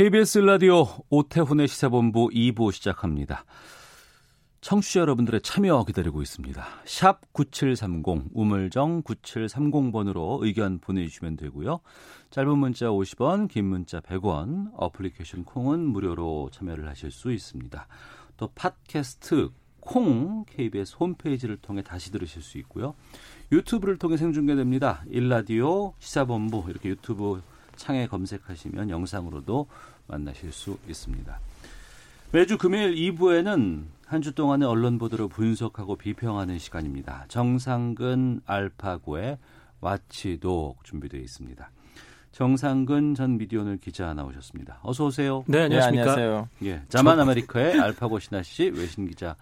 KBS 라디오 오태훈의 시사본부 2부 시작합니다. 청취자 여러분들의 참여 기다리고 있습니다. 샵 9730 우물정 9730번으로 의견 보내주시면 되고요. 짧은 문자 50원, 긴 문자 100원, 어플리케이션 콩은 무료로 참여를 하실 수 있습니다. 또 팟캐스트 콩 KBS 홈페이지를 통해 다시 들으실 수 있고요. 유튜브를 통해 생중계됩니다. 일라디오 시사본부 이렇게 유튜브 창에 검색하시면 영상으로도 만나실 수 있습니다. 매주 금요일 2부에는 한 주 동안의 언론 보도를 분석하고 비평하는 시간입니다. 정상근 알파고의 와치독 준비되어 있습니다. 정상근 전 미디어오늘 기자 나오셨습니다. 어서 오세요. 네, 안녕하십니까. 네, 안녕하세요. 예, 자만 아메리카의 알파고 신하 씨 외신 기자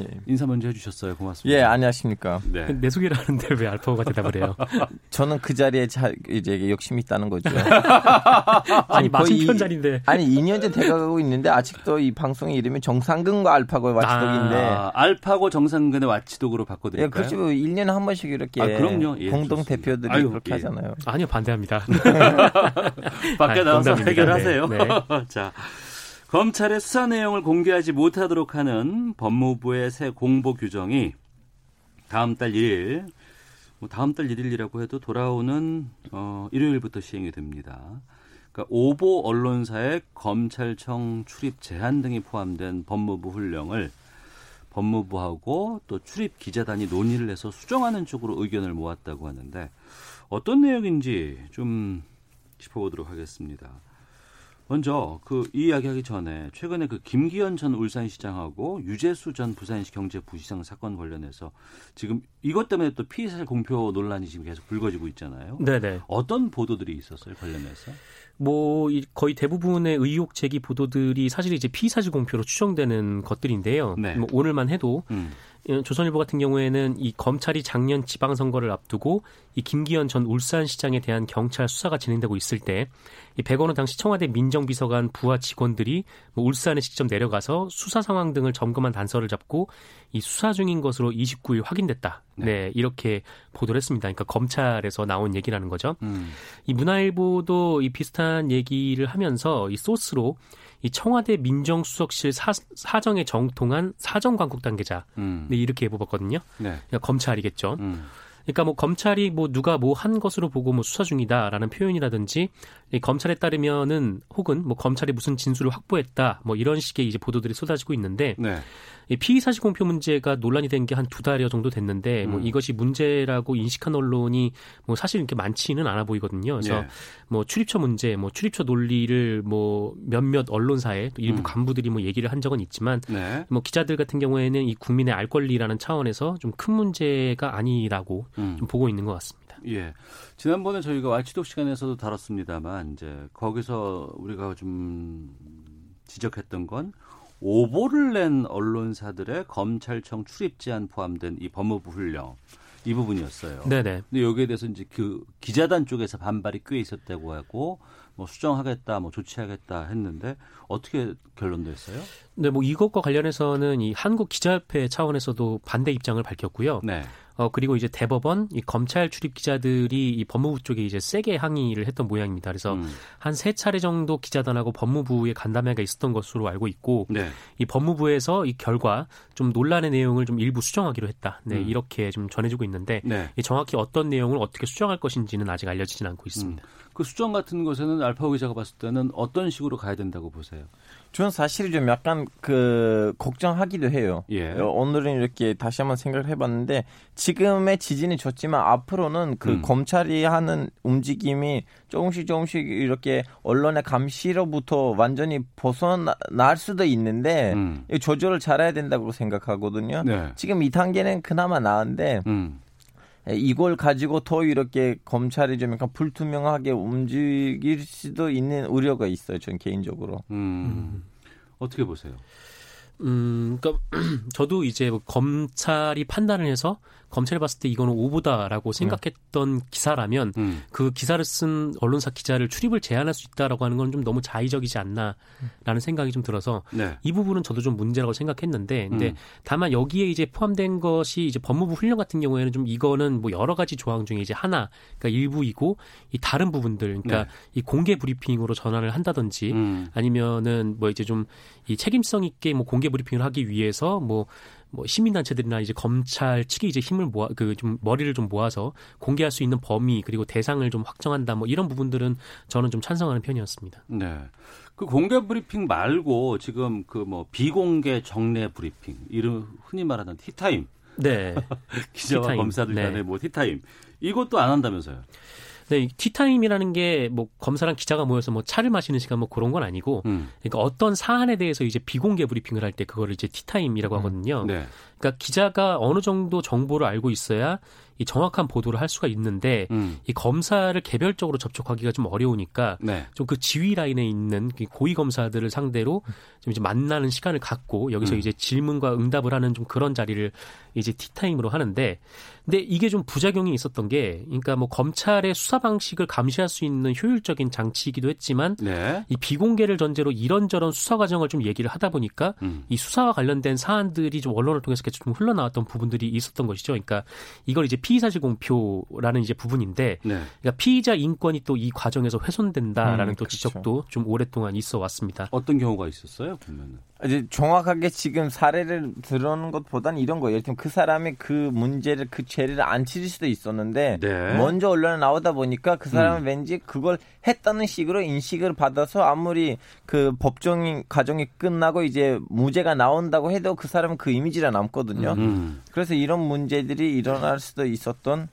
예. 인사 먼저 해주셨어요. 고맙습니다. 예, 안녕하십니까. 네. 내 소개를 하는데 왜 알파고가 대답을 해요? 저는 그 자리에 자, 이제 욕심이 있다는 거죠. 아니, 맞은편 이- 자리인데. 아니, 2년째 돼가고 있는데 아직도 이 방송의 이름이 정상근과 알파고의 와치독인데. 아, 알파고 정상근의 와치독으로 예, 바꿔드릴까요? 그렇지 뭐 1년에 한 번씩 이렇게 아, 그럼요. 예, 공동 좋습니다. 대표들이 아유, 그렇게 예. 하잖아요. 아니요, 반대합니다. 밖에 아, 나와서. 해결하세요. 네, 자, 검찰의 수사 내용을 공개하지 못하도록 하는 법무부의 새 공보 규정이 다음 달 1일, 뭐 다음 달 1일이라고 해도 돌아오는 어, 일요일부터 시행이 됩니다. 그러니까 오보 언론사의 검찰청 출입 제한 등이 포함된 법무부 훈령을 법무부하고 또 출입 기자단이 논의를 해서 수정하는 쪽으로 의견을 모았다고 하는데 어떤 내용인지 좀 짚어보도록 하겠습니다. 먼저 그 이 이야기하기 전에 최근에 그 김기현 전 울산시장하고 유재수 전 부산시 경제부시장 사건 관련해서 지금 이것 때문에 또 피의사실 공표 논란이 지금 계속 불거지고 있잖아요. 네네. 어떤 보도들이 있었어요 관련해서? 뭐, 이 거의 대부분의 의혹 제기 보도들이 사실 이제 피사실 공표로 추정되는 것들인데요. 네. 뭐 오늘만 해도 음. 어, 조선일보 같은 경우에는 이 검찰이 작년 지방선거를 앞두고 이 김기현 전 울산시장에 대한 경찰 수사가 진행되고 있을 때 이 백원호 당시 청와대 민정비서관 부하 직원들이 뭐 울산에 직접 내려가서 수사 상황 등을 점검한 단서를 잡고 이 수사 중인 것으로 29일 확인됐다. 네. 네, 이렇게 보도를 했습니다. 그러니까 검찰에서 나온 얘기라는 거죠. 음. 이 문화일보도 이 비슷한 얘기를 하면서 이 소스로 이 청와대 민정수석실 사, 사정에 정통한 사정 광국 단계자 음. 네, 이렇게 뽑았거든요. 네. 그러니까 검찰이겠죠. 음. 그러니까 뭐 검찰이 뭐 누가 뭐 한 것으로 보고 뭐 수사 중이다라는 표현이라든지 이 검찰에 따르면은 혹은 뭐 검찰이 무슨 진술을 확보했다 뭐 이런 식의 이제 보도들이 쏟아지고 있는데 네. 이 피의 사실 공표 문제가 논란이 된 게 한 두 달여 정도 됐는데 뭐 음. 이것이 문제라고 인식한 언론이 뭐 사실 이렇게 많지는 않아 보이거든요. 그래서 예. 뭐 출입처 문제, 뭐 출입처 논리를 뭐 몇몇 언론사에 또 일부 음. 간부들이 뭐 얘기를 한 적은 있지만 네. 뭐 기자들 같은 경우에는 이 국민의 알 권리라는 차원에서 좀 큰 문제가 아니라고 음. 좀 보고 있는 것 같습니다. 예. 지난번에 저희가 와치독 시간에서도 다뤘습니다만 이제 거기서 우리가 좀 지적했던 건 오보를 낸 언론사들의 검찰청 출입 제한 포함된 이 법무부 훈령 이 부분이었어요. 네네. 근데 여기에 대해서 이제 그 기자단 쪽에서 반발이 꽤 있었다고 하고 뭐 수정하겠다, 뭐 조치하겠다 했는데 어떻게 결론됐어요? 네, 뭐 이것과 관련해서는 이 한국 기자협회 차원에서도 반대 입장을 밝혔고요. 네. 어 그리고 이제 대법원 이 검찰 출입 기자들이 이 법무부 쪽에 이제 세게 항의를 했던 모양입니다. 그래서 음. 한세 차례 정도 기자단하고 법무부에 간담회가 있었던 것으로 알고 있고 네. 이 법무부에서 이 결과 좀 논란의 내용을 좀 일부 수정하기로 했다. 네, 음. 이렇게 좀 전해지고 있는데 네. 이 정확히 어떤 내용을 어떻게 수정할 것인지는 아직 알려지진 않고 있습니다. 그 수정 같은 것에는 알파고 기자가 봤을 때는 어떤 식으로 가야 된다고 보세요? 저는 사실 좀 약간 그 걱정하기도 해요. 예. 어, 오늘은 이렇게 다시 한번 생각을 해봤는데 지금의 지진이 좋지만 앞으로는 그 음. 검찰이 하는 움직임이 조금씩 조금씩 이렇게 언론의 감시로부터 완전히 벗어날 수도 있는데 음. 이 조절을 잘해야 된다고 생각하거든요. 네. 지금 이 단계는 그나마 나은데 음. 이걸 가지고 더 이렇게 검찰이 좀 약간 불투명하게 움직일 수도 있는 우려가 있어요. 전 개인적으로. 음. 어떻게 보세요? 음, 그러니까 저도 이제 뭐 검찰이 판단을 해서 검찰이 봤을 때 이거는 오보다라고 생각했던 기사라면 음. 그 기사를 쓴 언론사 기자를 출입을 제한할 수 있다라고 하는 건 좀 너무 자의적이지 않나라는 생각이 좀 들어서 네. 이 부분은 저도 좀 문제라고 생각했는데 근데 음. 다만 여기에 이제 포함된 것이 이제 법무부 훈련 같은 경우에는 좀 이거는 뭐 여러 가지 조항 중에 이제 하나 그러니까 일부이고 이 다른 부분들 그러니까 네. 이 공개 브리핑으로 전환을 한다든지 음. 아니면은 뭐 이제 좀 이 책임성 있게 뭐 공개 브리핑을 하기 위해서 뭐 뭐 시민단체들이나 이제 검찰 측이 이제 힘을 모아 그 좀 머리를 좀 모아서 공개할 수 있는 범위 그리고 대상을 좀 확정한다 뭐 이런 부분들은 저는 좀 찬성하는 편이었습니다. 네. 그 공개 브리핑 말고 지금 그 뭐 비공개 정례 브리핑 이름 흔히 말하는 티타임 네. 기자와 티타임. 검사들 네. 간의 뭐 티타임 이것도 안 한다면서요? 네, 이 티타임이라는 게 뭐 검사랑 기자가 모여서 뭐 차를 마시는 시간 뭐 그런 건 아니고 음. 그러니까 어떤 사안에 대해서 이제 비공개 브리핑을 할 때 그거를 이제 티타임이라고 하거든요. 네. 그러니까 기자가 어느 정도 정보를 알고 있어야 이 정확한 보도를 할 수가 있는데 음. 이 검사를 개별적으로 접촉하기가 좀 어려우니까 네. 좀그 지휘 라인에 있는 그 고위 검사들을 상대로 좀 이제 만나는 시간을 갖고 여기서 음. 이제 질문과 응답을 하는 좀 그런 자리를 이제 티타임으로 하는데 근데 이게 좀 부작용이 있었던 게 그러니까 뭐 검찰의 수사 방식을 감시할 수 있는 효율적인 장치이기도 했지만 네. 이 비공개를 전제로 이런저런 수사 과정을 좀 얘기를 하다 보니까 음. 이 수사와 관련된 사안들이 좀 언론을 통해서 좀 흘러나왔던 부분들이 있었던 것이죠. 그러니까 이걸 이제 피의 사실 공표라는 이제 부분인데 네. 그러니까 피의자 인권이 또 이 과정에서 훼손된다라는 음, 또 그렇죠. 지적도 좀 오랫동안 있어 왔습니다. 어떤 경우가 있었어요? 보면은. 이제 정확하게 지금 사례를 들어는 것보다는 이런 거예요. 예를 들면 그 사람이 그 문제를 그 죄를 안 치를 수도 있었는데 네. 먼저 언론에 나오다 보니까 그 사람은 음. 왠지 그걸 했다는 식으로 인식을 받아서 아무리 그 법정 과정이 끝나고 이제 무죄가 나온다고 해도 그 사람은 그 이미지가 남거든요. 음. 그래서 이런 문제들이 일어날 수도 있었던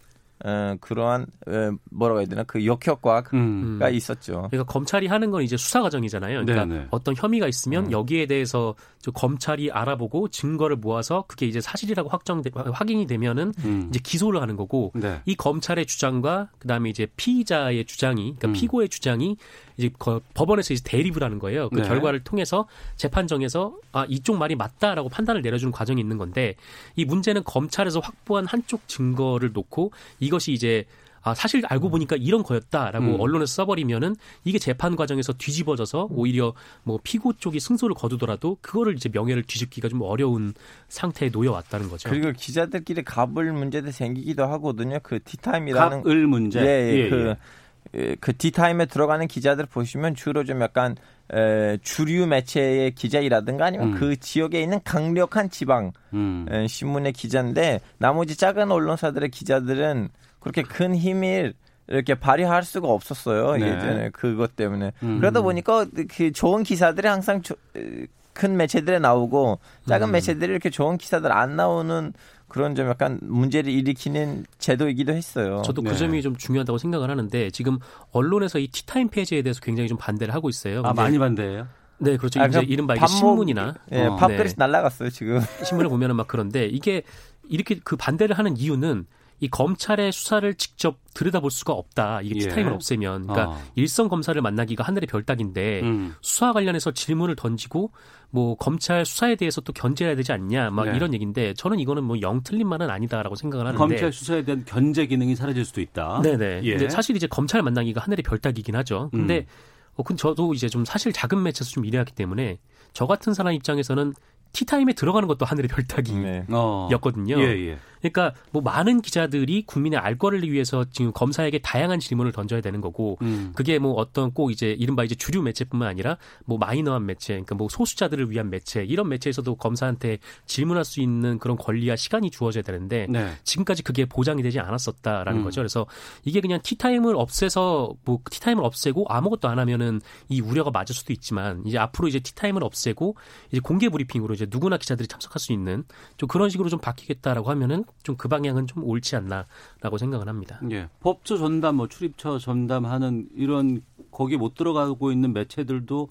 어, 그러한 어, 뭐라고 해야 되나 그 역효과가 음. 있었죠. 그러니까 검찰이 하는 건 이제 수사 과정이잖아요. 그러니까 네네. 어떤 혐의가 있으면 여기에 대해서 저 검찰이 알아보고 증거를 모아서 그게 이제 사실이라고 확정 확인이 되면은 음. 이제 기소를 하는 거고 네. 이 검찰의 주장과 그다음에 이제 피의자의 주장이 그러니까 음. 피고의 주장이 이제 거- 법원에서 이제 대립을 하는 거예요. 그 네. 결과를 통해서 재판정에서 아 이쪽 말이 맞다라고 판단을 내려주는 과정이 있는 건데 이 문제는 검찰에서 확보한 한쪽 증거를 놓고 이것이 이제 아, 사실 알고 보니까 이런 거였다라고 음. 언론에서 써버리면은 이게 재판 과정에서 뒤집어져서 오히려 뭐 피고 쪽이 승소를 거두더라도 그거를 이제 명예를 뒤집기가 좀 어려운 상태에 놓여왔다는 거죠. 그리고 기자들끼리 갑을 문제도 생기기도 하거든요. 그 티타임이라는 갑을 문제. 예, 예, 예, 그, 예, 그 디타임에 들어가는 기자들 보시면 주로 좀 약간 에, 주류 매체의 기자이라든가 아니면 음. 그 지역에 있는 강력한 지방 음. 에, 신문의 기자인데 나머지 작은 언론사들의 기자들은 그렇게 큰 힘을 이렇게 발휘할 수가 없었어요 네. 예전에 그것 때문에 음. 그러다 보니까 그 좋은 기사들이 항상 조- 에, 큰 매체들에 나오고 작은 음. 매체들이 이렇게 좋은 기사들 안 나오는 그런 좀 약간 문제를 일으키는 제도이기도 했어요. 저도 네. 그 점이 좀 중요하다고 생각을 하는데 지금 언론에서 이 티타임 폐지에 대해서 굉장히 좀 반대를 하고 있어요. 아 많이 반대해요? 네, 그렇죠. 아, 이제 이른바 먹- 신문이나 예, 어. 밥그릇이 네. 날라갔어요 지금. 신문을 보면은 막 그런데 이게 이렇게 그 반대를 하는 이유는 이 검찰의 수사를 직접 들여다볼 수가 없다. 이게 예. 티타임을 없애면. 그러니까 어. 일선 검사를 만나기가 하늘의 별따기인데 음. 수사 관련해서 질문을 던지고 뭐 검찰 수사에 대해서 또 견제해야 되지 않냐 막 네. 이런 얘기인데 저는 이거는 뭐 영 틀린 말은 아니다라고 생각을 하는데 검찰 수사에 대한 견제 기능이 사라질 수도 있다. 네네. 예. 근데 사실 이제 검찰 만나기가 하늘의 별따기긴 하죠. 근데 음. 어, 근데 저도 이제 좀 사실 작은 매체에서 좀 일해왔기 때문에 저 같은 사람 입장에서는 티타임에 들어가는 것도 하늘의 별따기였거든요. 어. 예, 예. 그러니까 뭐 많은 기자들이 국민의 알 거를 위해서 지금 검사에게 다양한 질문을 던져야 되는 거고 음. 그게 뭐 어떤 꼭 이제 이른바 이제 주류 매체뿐만 아니라 뭐 마이너한 매체, 그러니까 뭐 소수자들을 위한 매체 이런 매체에서도 검사한테 질문할 수 있는 그런 권리와 시간이 주어져야 되는데 네. 지금까지 그게 보장이 되지 않았었다라는 음. 거죠. 그래서 이게 그냥 티타임을 없애서 뭐 티타임을 없애고 아무것도 안 하면은 이 우려가 맞을 수도 있지만 이제 앞으로 이제 티타임을 없애고 이제 공개 브리핑으로 이제 누구나 기자들이 참석할 수 있는 좀 그런 식으로 좀 바뀌겠다라고 하면은 좀 그 방향은 좀 옳지 않나라고 생각을 합니다. 예. 법조 전담, 뭐 출입처 전담하는 이런 거기 못 들어가고 있는 매체들도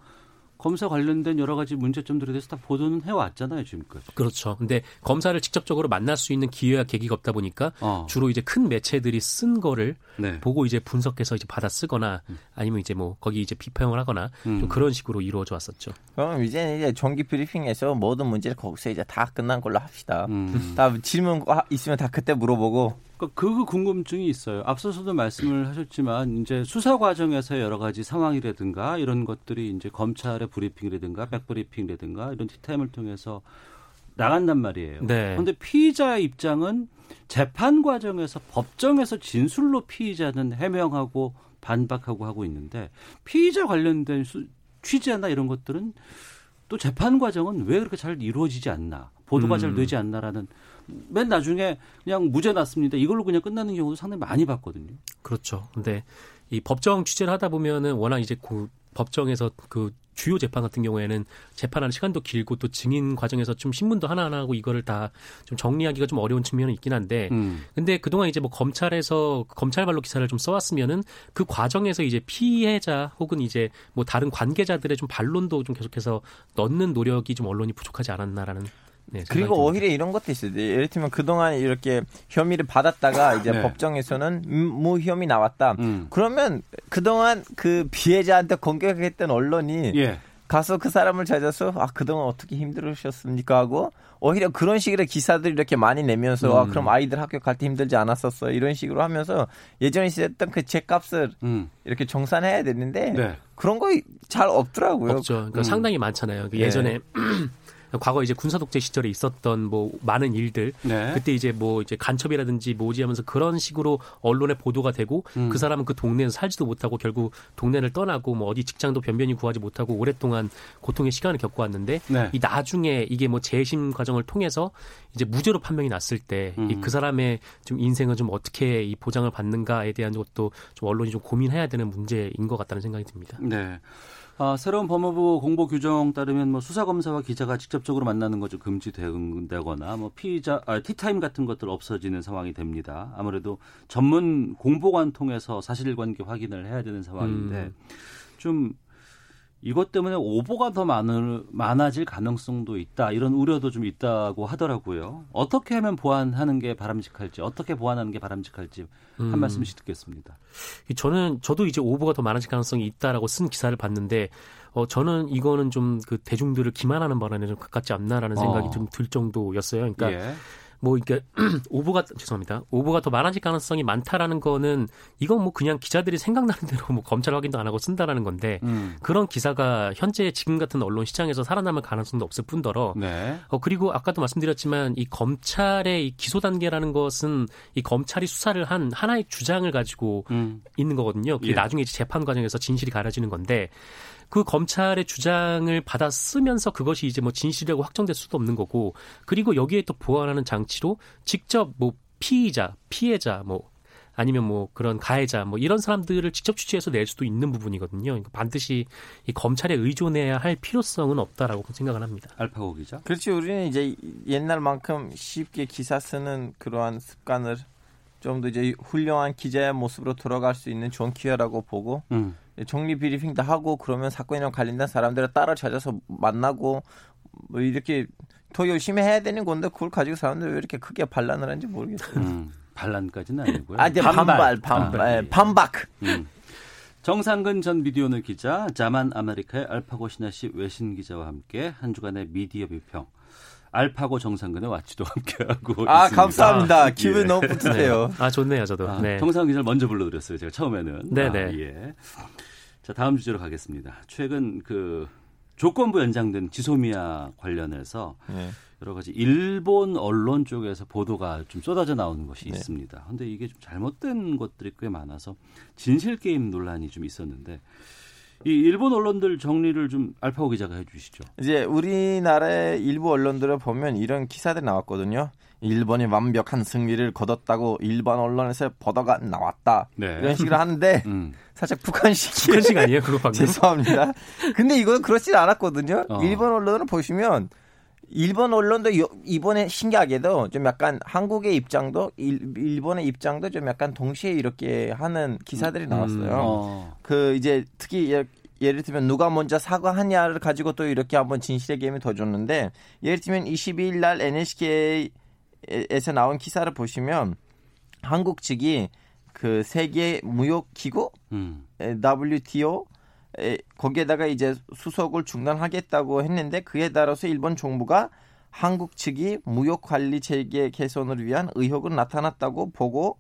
검사 관련된 여러 가지 문제점들에 대해서 다 보도는 해왔잖아요 지금까지. 그렇죠. 근데 검사를 직접적으로 만날 수 있는 기회와 계기가 없다 보니까 어. 주로 이제 큰 매체들이 쓴 거를 네. 보고 이제 분석해서 이제 받아 쓰거나 아니면 이제 뭐 거기 이제 비평을 하거나 음. 좀 그런 식으로 이루어져 왔었죠. 그럼 이제 이제 정기 브리핑에서 모든 문제를 거기서 이제 다 끝난 걸로 합시다. 음. 다 질문 있으면 다 그때 물어보고 그러니까 그 궁금증이 있어요. 앞서서도 말씀을 하셨지만 이제 수사 과정에서 여러 가지 상황이라든가 이런 것들이 이제 검찰의 브리핑이라든가 백브리핑이라든가 이런 티타임을 통해서 나간단 말이에요. 네. 그런데 피의자의 입장은 재판 과정에서 법정에서 진술로 피의자는 해명하고 반박하고 하고 있는데 피의자 관련된 수, 취재나 이런 것들은 또 재판 과정은 왜 그렇게 잘 이루어지지 않나 보도가 음. 잘 되지 않나라는 맨 나중에 그냥 무죄 났습니다 이걸로 그냥 끝나는 경우도 상당히 많이 봤거든요. 그렇죠. 근데 이 법정 취재를 하다 보면은 워낙 이제 그 법정에서 그 주요 재판 같은 경우에는 재판하는 시간도 길고 또 증인 과정에서 좀 신문도 하나하나 하고 이거를 다 좀 정리하기가 좀 어려운 측면은 있긴 한데 음. 근데 그동안 이제 뭐 검찰에서 검찰 발로 기사를 좀 써왔으면은 그 과정에서 이제 피해자 혹은 이제 뭐 다른 관계자들의 좀 반론도 좀 계속해서 넣는 노력이 좀 언론이 부족하지 않았나라는 네, 그리고 듭니다. 오히려 이런 것도 있어요. 예를 들면 그동안 이렇게 혐의를 받았다가 이제 네. 법정에서는 음, 무혐의 나왔다. 음. 그러면 그동안 그 피해자한테 공격했던 언론이 예. 가서 그 사람을 찾아서 아 그동안 어떻게 힘들으셨습니까 하고 오히려 그런 식으로 기사들 이렇게 많이 내면서 아 음. 그럼 아이들 학교 갈 때 힘들지 않았었어 이런 식으로 하면서 예전에 있었던 그 책값을 음. 이렇게 정산해야 되는데 네. 그런 거 잘 없더라고요. 없죠. 그러니까 음. 상당히 많잖아요. 그 네. 예전에 과거 이제 군사 독재 시절에 있었던 뭐 많은 일들 네. 그때 이제 뭐 이제 간첩이라든지 뭐지 하면서 그런 식으로 언론에 보도가 되고 음. 그 사람은 그 동네에서 살지도 못하고 결국 동네를 떠나고 뭐 어디 직장도 변변히 구하지 못하고 오랫동안 고통의 시간을 겪어왔는데 네. 이 나중에 이게 뭐 재심 과정을 통해서 이제 무죄로 판명이 났을 때이 음. 그 사람의 좀 인생을 좀 어떻게 이 보장을 받는가에 대한 것도 좀 언론이 좀 고민해야 되는 문제인 것 같다는 생각이 듭니다. 네. 아, 새로운 법무부 공보 규정 따르면 뭐 수사 검사와 기자가 직접적으로 만나는 것좀 금지되거나 뭐 피의자 아, 티타임 같은 것들 없어지는 상황이 됩니다. 아무래도 전문 공보관 통해서 사실관계 확인을 해야 되는 상황인데 음. 좀 이것 때문에 오보가 더 많을, 많아질 가능성도 있다. 이런 우려도 좀 있다고 하더라고요. 어떻게 하면 보완하는 게 바람직할지, 어떻게 보완하는 게 바람직할지 한 음. 말씀씩 듣겠습니다. 저는 저도 이제 오보가 더 많아질 가능성이 있다라고 쓴 기사를 봤는데 어 저는 이거는 좀 그 대중들을 기만하는 발언에 좀 가깝지 않나라는 생각이 어. 좀들 정도였어요. 그러니까 예. 뭐 이게 오보가 죄송합니다. 오보가 더 많아질 가능성이 많다라는 거는 이건 뭐 그냥 기자들이 생각나는 대로 뭐 검찰 확인도 안 하고 쓴다라는 건데 음. 그런 기사가 현재 지금 같은 언론 시장에서 살아남을 가능성도 없을 뿐더러 네. 어 그리고 아까도 말씀드렸지만 이 검찰의 이 기소 단계라는 것은 이 검찰이 수사를 한 하나의 주장을 가지고 음. 있는 거거든요. 그게 예. 나중에 재판 과정에서 진실이 가려지는 건데 그 검찰의 주장을 받아 쓰면서 그것이 이제 뭐 진실이라고 확정될 수도 없는 거고 그리고 여기에 또 보완하는 장치로 직접 뭐 피의자, 피해자 뭐 아니면 뭐 그런 가해자 뭐 이런 사람들을 직접 취재해서 낼 수도 있는 부분이거든요. 그러니까 반드시 이 검찰에 의존해야 할 필요성은 없다라고 생각을 합니다. 알파고 기자. 그렇지 우리는 이제 옛날만큼 쉽게 기사 쓰는 그러한 습관을 좀 더 이제 훌륭한 기자의 모습으로 돌아갈 수 있는 좋은 기회라고 보고 음. 정리 브리핑도 하고 그러면 사건이랑 관련된 사람들을 따라 찾아서 만나고 뭐 이렇게 더 열심히 해야 되는 건데 그걸 가지고 사람들이 왜 이렇게 크게 반란을 하는지 모르겠어요. 음. 반란까지는 아니고요. 아, 이제 반발, 반발, 아, 예, 예. 반박. 음. 정상근 전 미디어오늘 기자, 자만 아메리카의 알파고 신하 씨 외신 기자와 함께 한 주간의 미디어 비평. 알파고 정상근의 와치도 함께하고 아, 있습니다. 감사합니다. 기분 예. 너무 뿌듯해요. 아 좋네요, 저도. 아, 네. 정상근 기자를 먼저 불러드렸어요. 제가 처음에는. 네네. 아, 예. 자 다음 주제로 가겠습니다. 최근 그 조건부 연장된 지소미아 관련해서 예. 여러 가지 일본 언론 쪽에서 보도가 좀 쏟아져 나오는 것이 네. 있습니다. 근데 이게 좀 잘못된 것들이 꽤 많아서 진실 게임 논란이 좀 있었는데 이 일본 언론들 정리를 좀 알파고 기자가 해주시죠. 이제 우리나라의 일부 언론들을 보면 이런 기사들이 나왔거든요. 일본이 완벽한 승리를 거뒀다고 일본 언론에서 보도가 나왔다. 네. 이런 식으로 하는데 음. 살짝 북한식 큰 시간이에요, 그거 방금. 죄송합니다. 근데 이건 그렇지 않았거든요. 어. 일본 언론을 보시면 일본 언론도 요- 이번에 신기하게도 좀 약간 한국의 입장도 일, 일본의 입장도 좀 약간 동시에 이렇게 하는 기사들이 나왔어요. 어. 그 이제 특히 예를 들면 누가 먼저 사과하냐를 가지고 또 이렇게 한번 진실의 게임을 더 줬는데 예를 들면 22일 날 NHK 에서 나온 기사를 보시면 한국 측이 그 세계 무역 기구 음. WTO 에, 거기에다가 이제 수속을 중단하겠다고 했는데 그에 따라서 일본 정부가 한국 측이 무역 관리 체계 개선을 위한 의혹은 나타났다고 보고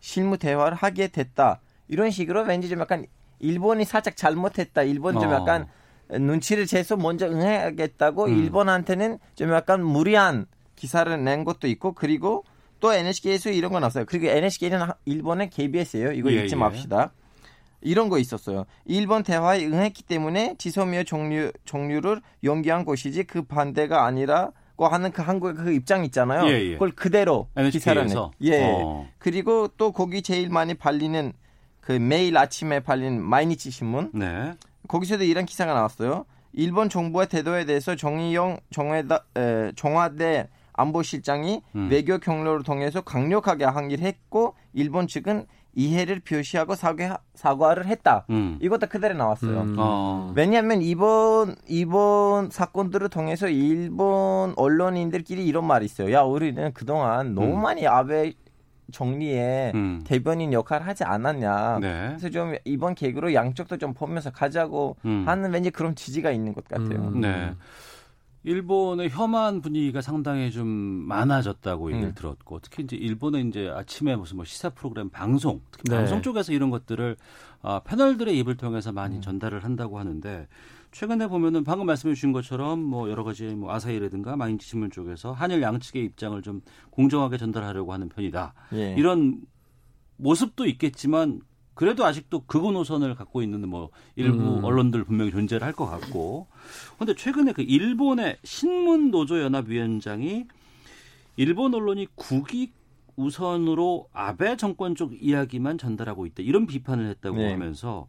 실무 대화를 하게 됐다. 이런 식으로 왠지 좀 약간 일본이 살짝 잘못했다. 일본 좀 어. 약간 눈치를 채서 먼저 응하겠다고 음. 일본한테는 좀 약간 무리한 기사를 낸 것도 있고 그리고 또 NHK에서 이런 건 없어요. 그리고 NHK는 일본의 KBS예요. 이거 예, 잊지 예. 맙시다. 이런 거 있었어요. 일본 대화에 응했기 때문에 지소미아 종류 종류를 연기한 것이지 그 반대가 아니라고 하는 그 한국의 그 입장 있잖아요. 예, 예. 그걸 그대로 기사를 내. NHK에서 예. 어. 그리고 또 거기 제일 많이 발리는 그 매일 아침에 발리는 마이니치 신문 네. 거기서도 이런 기사가 나왔어요. 일본 정부의 태도에 대해서 정의용 정회다, 에, 청와대 안보실장이 음. 외교 경로를 통해서 강력하게 항의를 했고 일본 측은 이해를 표시하고 사과, 사과를 했다. 음. 이것도 그대로 나왔어요. 음. 어. 왜냐하면 이번 이번 사건들을 통해서 일본 언론인들끼리 이런 말이 있어요. 야 우리는 그동안 너무 음. 많이 아베 정리에 음. 대변인 역할을 하지 않았냐. 네. 그래서 좀 이번 계기로 양쪽도 좀 보면서 가자고 음. 하는 왠지 그런 지지가 있는 것 같아요. 음. 네. 일본의 혐한 분위기가 상당히 좀 많아졌다고 얘기를 음. 들었고 특히 이제 일본의 이제 아침에 무슨 뭐 시사 프로그램 방송 특히 네. 방송 쪽에서 이런 것들을 아, 패널들의 입을 통해서 많이 음. 전달을 한다고 하는데 최근에 보면은 방금 말씀해 주신 것처럼 뭐 여러 가지 뭐 아사히라든가 마인지 신문 쪽에서 한일 양측의 입장을 좀 공정하게 전달하려고 하는 편이다. 예. 이런 모습도 있겠지만 그래도 아직도 극우 노선을 갖고 있는 뭐 일부 음. 언론들 분명히 존재를 할 것 같고. 근데 최근에 그 일본의 신문 노조 연합 위원장이 일본 언론이 국익 우선으로 아베 정권 쪽 이야기만 전달하고 있다. 이런 비판을 했다고 네. 하면서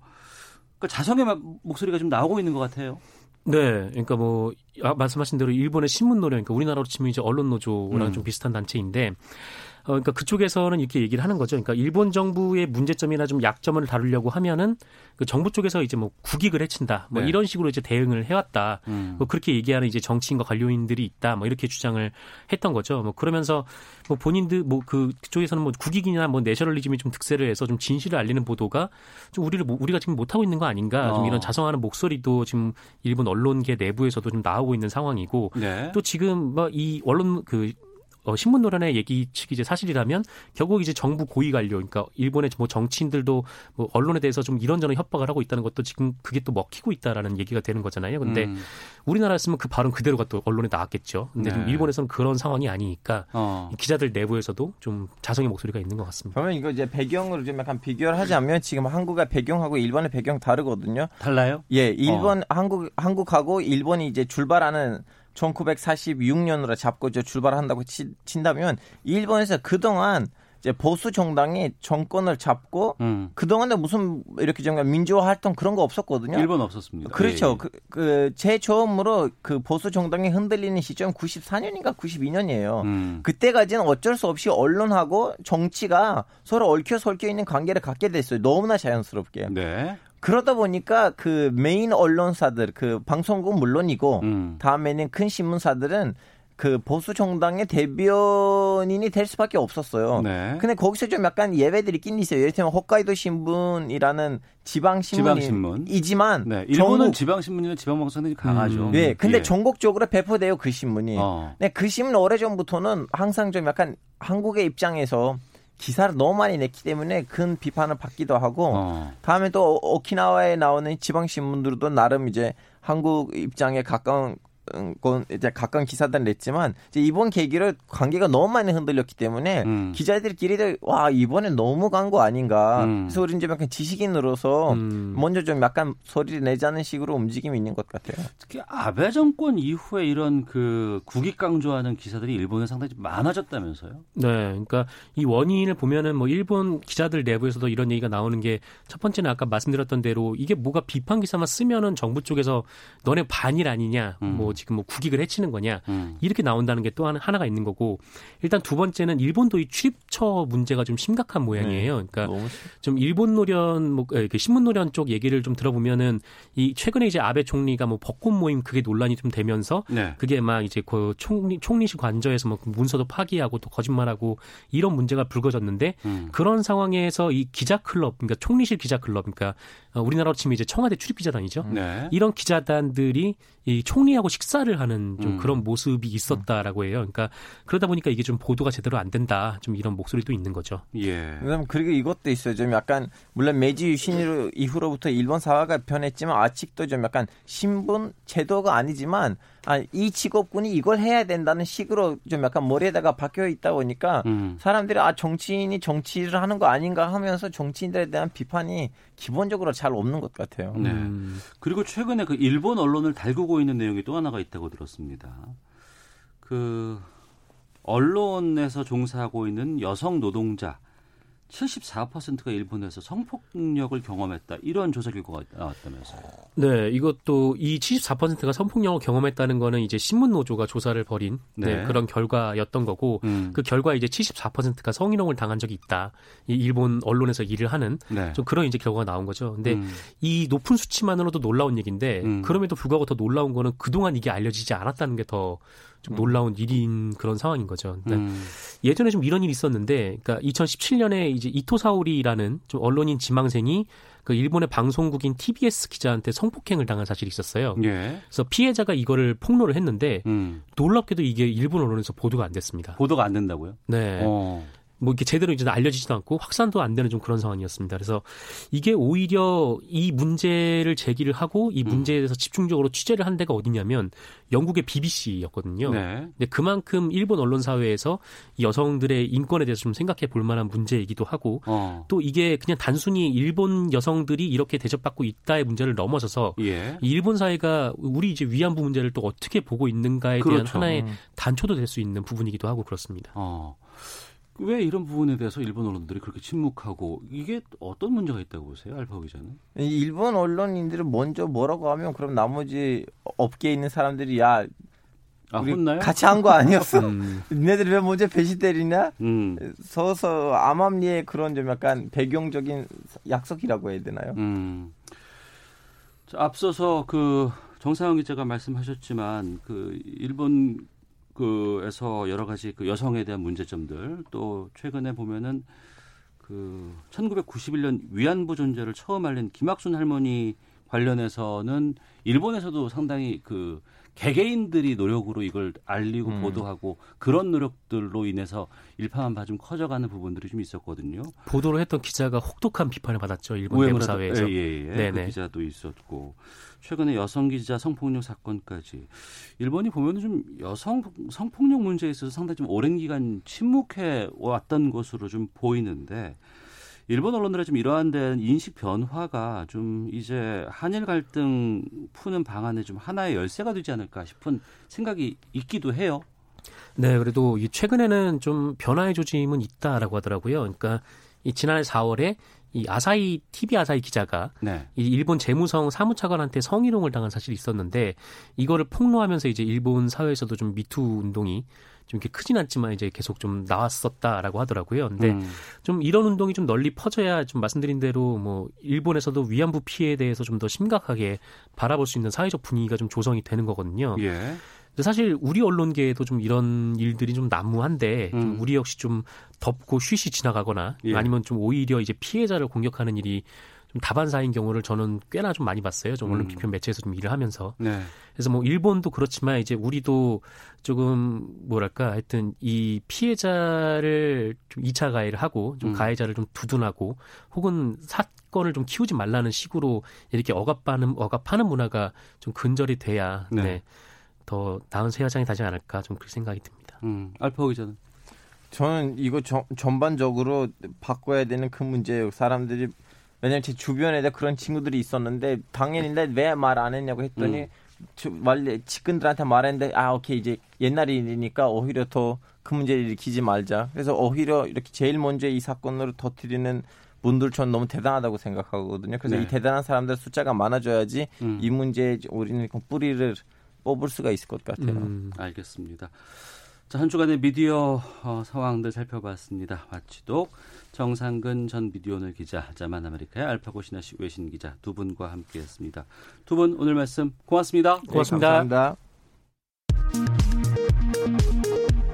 그러니까 자성의 마- 목소리가 좀 나오고 있는 것 같아요. 네, 그러니까 뭐 아, 말씀하신 대로 일본의 신문 노조, 그러니까 우리나라로 치면 이제 언론 노조랑 음. 좀 비슷한 단체인데, 어, 그러니까 그쪽에서는 이렇게 얘기를 하는 거죠. 그러니까 일본 정부의 문제점이나 좀 약점을 다루려고 하면은 그 정부 쪽에서 이제 뭐 국익을 해친다, 뭐 네. 이런 식으로 이제 대응을 해왔다. 음. 뭐 그렇게 얘기하는 이제 정치인과 관료인들이 있다, 뭐 이렇게 주장을 했던 거죠. 뭐 그러면서 뭐 본인들 뭐 그 그쪽에서는 뭐 국익이나 뭐 내셔널리즘이 좀 득세를 해서 좀 진실을 알리는 보도가 좀 우리를 뭐- 우리가 지금 못 하고 있는 거 아닌가, 좀 어. 이런 자성하는 목소리도 지금 일본 언론계 내부에서도 좀 나오고 있는 상황이고 네. 또 지금 뭐 이 언론 그 어, 신문 노련의 얘기 측이 이제 사실이라면 결국 이제 정부 고위 관료, 그러니까 일본의 뭐 정치인들도 뭐 언론에 대해서 좀 이런저런 협박을 하고 있다는 것도 지금 그게 또 먹히고 있다라는 얘기가 되는 거잖아요. 근데 음. 우리나라였으면 그 발언 그대로가 또 언론에 나왔겠죠. 근데 지금 네. 일본에서는 그런 상황이 아니니까 어. 이 기자들 내부에서도 좀 자성의 목소리가 있는 것 같습니다. 그러면 이거 이제 배경으로 좀 약간 비교를 하자면 지금 한국의 배경하고 일본의 배경 다르거든요. 달라요? 예, 일본 한국 한국하고 일본이 이제 출발하는 1946년으로 잡고 이제 출발한다고 치, 친다면 일본에서 그동안 이제 보수 정당이 정권을 잡고 음. 그동안에 무슨 이렇게 좀 민주화 활동 그런 거 없었거든요. 일본 없었습니다. 그렇죠. 예, 예. 그, 그, 제 처음으로 그 보수 정당이 흔들리는 시점 94년인가 92년이에요. 음. 그때까지는 어쩔 수 없이 언론하고 정치가 서로 얽혀 설켜 있는 관계를 갖게 됐어요. 너무나 자연스럽게. 네. 그러다 보니까 그 메인 언론사들, 그 방송국 물론이고 음. 다음에는 큰 신문사들은 그 보수 정당의 대변인이 될 수밖에 없었어요. 네. 근데 거기서 좀 약간 예외들이 있긴 있어요. 예를 들면 홋카이도 신문이라는 지방. 신문이지만 네. 일본은 전국 지방 신문이나 지방 방송이 강하죠. 음. 네, 근데 예. 전국적으로 배포돼요 그 신문이. 어. 네, 그 신문 오래 전부터는 항상 좀 약간 한국의 입장에서 기사를 너무 많이 냈기 때문에 큰 비판을 받기도 하고 어. 다음에 또 오- 오키나와에 나오는 지방 신문들도 나름 이제 한국 입장에 가까운 음, 건 이제 가까운 기사들을 냈지만 이제 이번 계기로 관계가 너무 많이 흔들렸기 때문에 음. 기자들끼리도 와 이번엔 너무 간 거 아닌가 음. 그래서 우리 이제 약간 지식인으로서 음. 먼저 좀 약간 소리를 내자는 식으로 움직임이 있는 것 같아요. 특히 아베 정권 이후에 이런 그 국익 강조하는 기사들이 일본에 상당히 좀 많아졌다면서요? 네, 그러니까 이 원인을 보면은 뭐 일본 기자들 내부에서도 이런 얘기가 나오는 게 첫 번째는 아까 말씀드렸던 대로 이게 뭐가 비판 기사만 쓰면은 정부 쪽에서 너네 반일 아니냐, 음. 뭐 지금 뭐 국익을 해치는 거냐 음. 이렇게 나온다는 게 또 하나가 있는 거고 일단 두 번째는 일본도 이 출입처 문제가 좀 심각한 모양이에요. 네. 그러니까 너무 좀 일본 노련 뭐 에, 그 신문 노련 쪽 얘기를 좀 들어보면은 이 최근에 이제 아베 총리가 뭐 벚꽃 모임 그게 논란이 좀 되면서 네. 그게 막 이제 그 총리 총리실 관저에서 뭐 문서도 파기하고 또 거짓말하고 이런 문제가 불거졌는데 음. 그런 상황에서 이 기자 클럽 그러니까 총리실 기자 클럽 그러니까 어, 우리나라로 치면 이제 청와대 출입 기자단이죠. 네. 이런 기자단들이 이 총리하고 식사 를 하는 좀 음. 그런 모습이 있었다라고 해요. 그러니까 그러다 보니까 이게 좀 보도가 제대로 안 된다. 좀 이런 목소리도 있는 거죠. 예. 그다음 그리고 이것도 있어요. 좀 약간 물론 메이지 유신 이후로부터 일본 사회가 변했지만 아직도 좀 약간 신분 제도가 아니지만 아, 이 직업군이 이걸 해야 된다는 식으로 좀 약간 머리에다가 박혀 있다 보니까 음. 사람들이 아 정치인이 정치를 하는 거 아닌가 하면서 정치인들에 대한 비판이 기본적으로 잘 없는 것 같아요. 네. 음. 그리고 최근에 그 일본 언론을 달구고 있는 내용이 또 하나가 있다고 들었습니다. 그 언론에서 종사하고 있는 여성 노동자 74%가 일본에서 성폭력을 경험했다. 이런 조사 결과가 나왔다면서요. 네, 이것도 이 74%가 성폭력을 경험했다는 거는 이제 신문 노조가 조사를 벌인 네, 네. 그런 결과였던 거고 음. 그 결과 이제 74%가 성희롱을 당한 적이 있다. 이 일본 언론에서 일을 하는 네. 좀 그런 이제 결과가 나온 거죠. 근데 음. 이 높은 수치만으로도 놀라운 얘기인데 음. 그럼에도 불구하고 더 놀라운 거는 그동안 이게 알려지지 않았다는 게더 좀 놀라운 일인 그런 상황인 거죠. 그러니까 음. 예전에 좀 이런 일이 있었는데, 그러니까 2017년에 이제 이토사오리라는 좀 언론인 지망생이 그 일본의 방송국인 TBS 기자한테 성폭행을 당한 사실이 있었어요. 예. 그래서 피해자가 이거를 폭로를 했는데 음. 놀랍게도 이게 일본 언론에서 보도가 안 됐습니다. 보도가 안 된다고요? 네. 어. 뭐 이게 제대로 이제 알려지지도 않고 확산도 안 되는 좀 그런 상황이었습니다. 그래서 이게 오히려 이 문제를 제기를 하고 이 문제에 대해서 집중적으로 취재를 한 데가 어디냐면 영국의 BBC였거든요. 네. 근데 그만큼 일본 언론 사회에서 이 여성들의 인권에 대해서 좀 생각해 볼 만한 문제이기도 하고 어. 또 이게 그냥 단순히 일본 여성들이 이렇게 대접받고 있다의 문제를 넘어서서 예. 이 일본 사회가 우리 이제 위안부 문제를 또 어떻게 보고 있는가에 대한 그렇죠. 하나의 음. 단초도 될 수 있는 부분이기도 하고 그렇습니다. 어. 왜 이런 부분에 대해서 일본 언론들이 그렇게 침묵하고 이게 어떤 문제가 있다고 보세요, 알파 기자는? 이 일본 언론인들이 먼저 뭐라고 하면 그럼 나머지 업계에 있는 사람들이 야아 우리 혼나요? 같이 한 거 아니었어? 음. 니네들 왜 먼저 배시 때리냐? 음. 서서 암암리의 그런 좀 약간 배경적인 약속이라고 해야 되나요? 음. 자, 앞서서 그 정상훈 기자가 말씀하셨지만 그 일본 그에서 여러 가지 그 여성에 대한 문제점들 또 최근에 보면은 그 1991년 위안부 존재를 처음 알린 김학순 할머니 관련해서는 일본에서도 상당히 그 개개인들이 노력으로 이걸 알리고 음. 보도하고 그런 노력들로 인해서 일파만파 좀 커져가는 부분들이 좀 있었거든요. 보도를 했던 기자가 혹독한 비판을 받았죠 일본 내부 사회에서. 예, 예, 예. 그 기자도 있었고 최근에 여성 기자 성폭력 사건까지 일본이 보면은 좀 여성 성폭력 문제에 있어서 상당히 좀 오랜 기간 침묵해 왔던 것으로 좀 보이는데 일본 언론들의 좀 이러한 데는 인식 변화가 좀 이제 한일 갈등 푸는 방안에 좀 하나의 열쇠가 되지 않을까 싶은 생각이 있기도 해요. 네, 그래도 이 최근에는 좀 변화의 조짐은 있다라고 하더라고요. 그러니까 이 지난해 4월에 이 아사히 TV 아사히 기자가 네. 이 일본 재무성 사무차관한테 성희롱을 당한 사실이 있었는데 이거를 폭로하면서 이제 일본 사회에서도 좀 미투 운동이 좀 이렇게 크진 않지만 이제 계속 좀 나왔었다라고 하더라고요. 근데 음. 좀 이런 운동이 좀 널리 퍼져야 좀 말씀드린 대로 뭐 일본에서도 위안부 피해에 대해서 좀 더 심각하게 바라볼 수 있는 사회적 분위기가 좀 조성이 되는 거거든요. 예. 사실 우리 언론계에도 좀 이런 일들이 좀 난무한데 좀 음. 우리 역시 좀 덮고 쉬쉬 지나가거나 예. 아니면 좀 오히려 이제 피해자를 공격하는 일이 좀 다반사인 경우를 저는 꽤나 좀 많이 봤어요. 좀 언론 음. 비평 매체에서 좀 일을 하면서. 네. 그래서 뭐 일본도 그렇지만 이제 우리도 조금 뭐랄까 하여튼 이 피해자를 좀 2차 가해를 하고 좀 음. 가해자를 좀 두둔하고 혹은 사건을 좀 키우지 말라는 식으로 이렇게 억압하는 억압하는 문화가 좀 근절이 돼야 네. 네. 더 나은 세화장이 되지 않을까 좀 그렇게 생각이 듭니다. 음. 알파 기자는 저는 이거 전, 전반적으로 바꿔야 되는 그 문제예요. 사람들이 왜냐면 제 주변에 그런 친구들이 있었는데 당연히 왜 말 안 했냐고 했더니 음. 저, 원래 직근들한테 말했는데 아 오케이 이제 옛날 일이니까 오히려 더그 문제를 일으키지 말자. 그래서 오히려 이렇게 제일 먼저 이 사건으로 터뜨리는 분들 전 너무 대단하다고 생각하거든요. 그래서 네. 이 대단한 사람들 숫자가 많아져야지 음. 이 문제에 우리는 그 뿌리를 뽑을 수가 있을 것 같아요. 음, 알겠습니다. 자, 한 주간의 미디어 어, 상황들 살펴봤습니다. 마치독 정상근 전 미디어오늘 기자, 자만 아메리카의 알파고 신하시 외신 기자 두 분과 함께했습니다. 두 분 오늘 말씀 고맙습니다. 고맙습니다. 네, 감사합니다.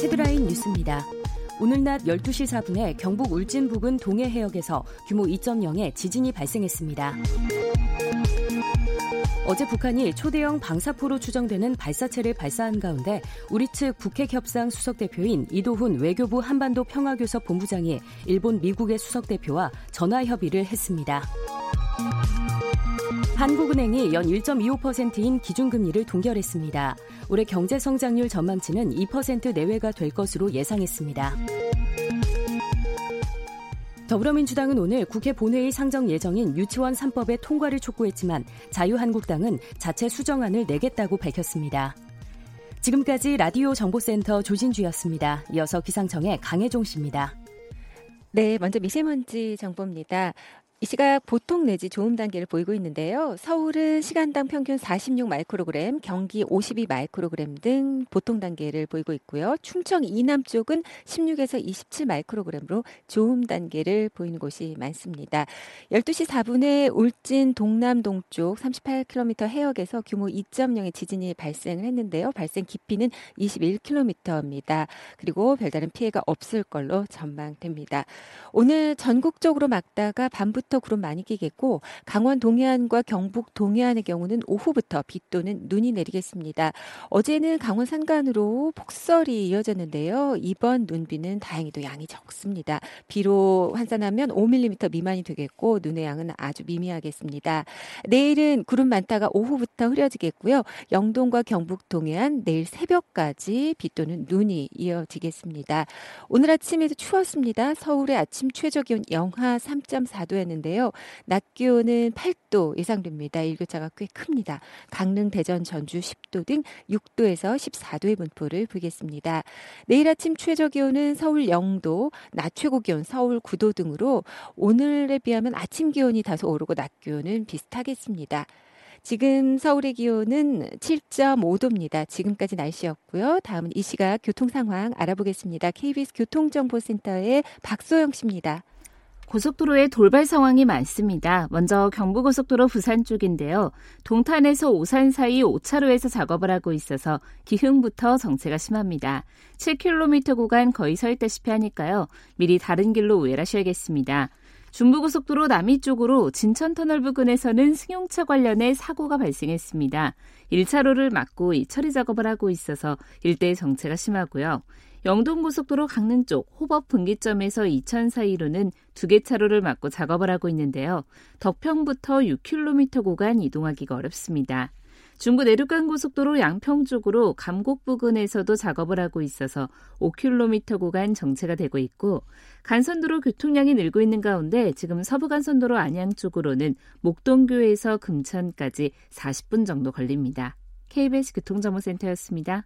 헤드라인 뉴스입니다. 오늘 낮 12시 4분에 경북 울진 부근 동해 해역에서 규모 2.0의 지진이 발생했습니다. 어제 북한이 초대형 방사포로 추정되는 발사체를 발사한 가운데 우리 측 북핵 협상 수석 대표인 이도훈 외교부 한반도 평화교섭 본부장이 일본 미국의 수석 대표와 전화 협의를 했습니다. 한국은행이 연 1.25%인 기준금리를 동결했습니다. 올해 경제 성장률 전망치는 2% 내외가 될 것으로 예상했습니다. 더불어민주당은 오늘 국회 본회의 상정 예정인 유치원 3법의 통과를 촉구했지만 자유한국당은 자체 수정안을 내겠다고 밝혔습니다. 지금까지 라디오 정보센터 조진주였습니다. 이어서 기상청의 강혜종 씨입니다. 네, 먼저 미세먼지 정보입니다. 이 시각 보통 내지 좋음 단계를 보이고 있는데요. 서울은 시간당 평균 46 마이크로그램, 경기 52 마이크로그램 등 보통 단계를 보이고 있고요. 충청 이남 쪽은 16에서 27 마이크로그램으로 좋음 단계를 보이는 곳이 많습니다. 12시 4분에 울진 동남 동쪽 38km 해역에서 규모 2.0의 지진이 발생을 했는데요. 발생 깊이는 21km입니다. 그리고 별다른 피해가 없을 걸로 전망됩니다. 오늘 전국적으로 막다가 밤부터 오후부터 구름 많이 끼겠고 강원 동해안과 경북 동해안의 경우는 오후부터 비 또는 눈이 내리겠습니다. 어제는 강원 산간으로 폭설이 이어졌는데요. 이번 눈비는 다행히도 양이 적습니다. 비로 환산하면 5mm 미만이 되겠고 눈의 양은 아주 미미하겠습니다. 내일은 구름 많다가 오후부터 흐려지겠고요. 영동과 경북 동해안 내일 새벽까지 비 또는 눈이 이어지겠습니다. 오늘 아침에도 추웠습니다. 서울의 아침 최저 기온 영하 3.4도였는데 있는데요. 낮 기온은 8도 예상됩니다. 일교차가 꽤 큽니다. 강릉, 대전, 전주 10도 등 6도에서 14도의 분포를 보이겠습니다. 내일 아침 최저 기온은 서울 0도, 낮 최고 기온 서울 9도 등으로 오늘에 비하면 아침 기온이 다소 오르고 낮 기온은 비슷하겠습니다. 지금 서울의 기온은 7.5도입니다. 지금까지 날씨였고요. 다음은 이 시각 교통 상황 알아보겠습니다. KBS 교통정보센터의 박소영 씨입니다. 고속도로에 돌발 상황이 많습니다. 먼저 경부고속도로 부산 쪽인데요. 동탄에서 오산 사이 5차로에서 작업을 하고 있어서 기흥부터 정체가 심합니다. 7km 구간 거의 서 있다시피 하니까요. 미리 다른 길로 우회하셔야겠습니다. 중부고속도로 남이 쪽으로 진천터널 부근에서는 승용차 관련해 사고가 발생했습니다. 1차로를 막고 이 처리 작업을 하고 있어서 일대의 정체가 심하고요. 영동고속도로 강릉 쪽 호법 분기점에서 이천 사이로는 두 개 차로를 막고 작업을 하고 있는데요. 덕평부터 6km 구간 이동하기가 어렵습니다. 중부 내륙간 고속도로 양평 쪽으로 감곡 부근에서도 작업을 하고 있어서 5km 구간 정체가 되고 있고 간선도로 교통량이 늘고 있는 가운데 지금 서부간선도로 안양 쪽으로는 목동교에서 금천까지 40분 정도 걸립니다. KBS 교통정보센터였습니다.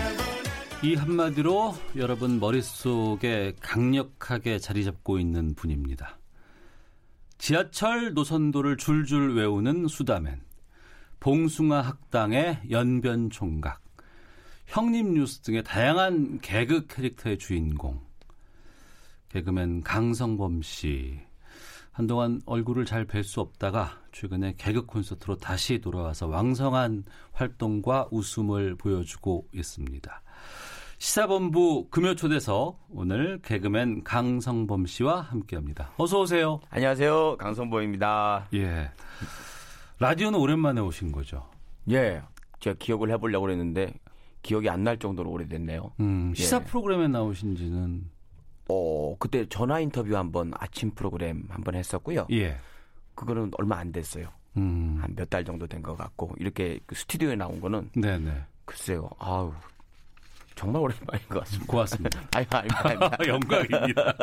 이 한마디로 여러분 머릿속에 강력하게 자리 잡고 있는 분입니다. 지하철 노선도를 줄줄 외우는 수다맨, 봉숭아 학당의 연변 총각, 형님 뉴스 등의 다양한 개그 캐릭터의 주인공, 개그맨 강성범 씨. 한동안 얼굴을 잘 뵐 수 없다가 최근에 개그 콘서트로 다시 돌아와서 왕성한 활동과 웃음을 보여주고 있습니다. 시사본부 금요초대서 오늘 개그맨 강성범 씨와 함께합니다. 어서 오세요. 안녕하세요, 강성범입니다. 예. 라디오는 오랜만에 오신 거죠? 예. 제가 기억을 해보려고 그랬는데 기억이 안 날 정도로 오래됐네요. 음, 시사 예. 프로그램에 나오신 지는 어, 그때 전화 인터뷰 한번 아침 프로그램 한번 했었고요. 예. 그거는 얼마 안 됐어요. 음. 한몇 달 정도 된 것 같고 이렇게 그 스튜디오에 나온 거는 네네. 그 글쎄요. 아우. 정말 오랜만인 것 같습니다. 고맙습니다. 아유, 아닙니다. 영광입니다.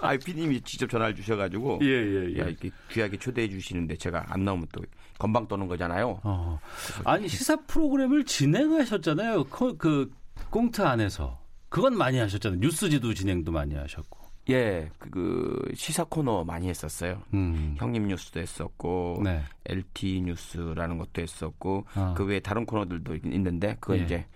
아유, 피디님이 직접 전화를 주셔가지고. 예, 예, 예. 야, 이렇게 귀하게 초대해 주시는데 제가 안 나오면 또 건방 떠는 거잖아요. 어. 아니, 시사 프로그램을 진행하셨잖아요. 그, 그 꽁트 안에서. 그건 많이 하셨잖아요. 뉴스 지도 진행도 많이 하셨고. 예, 그, 그 시사 코너 많이 했었어요. 음. 형님 뉴스도 했었고, 네. LT 뉴스라는 것도 했었고, 아. 그 외에 다른 코너들도 있는데, 그건 예. 이제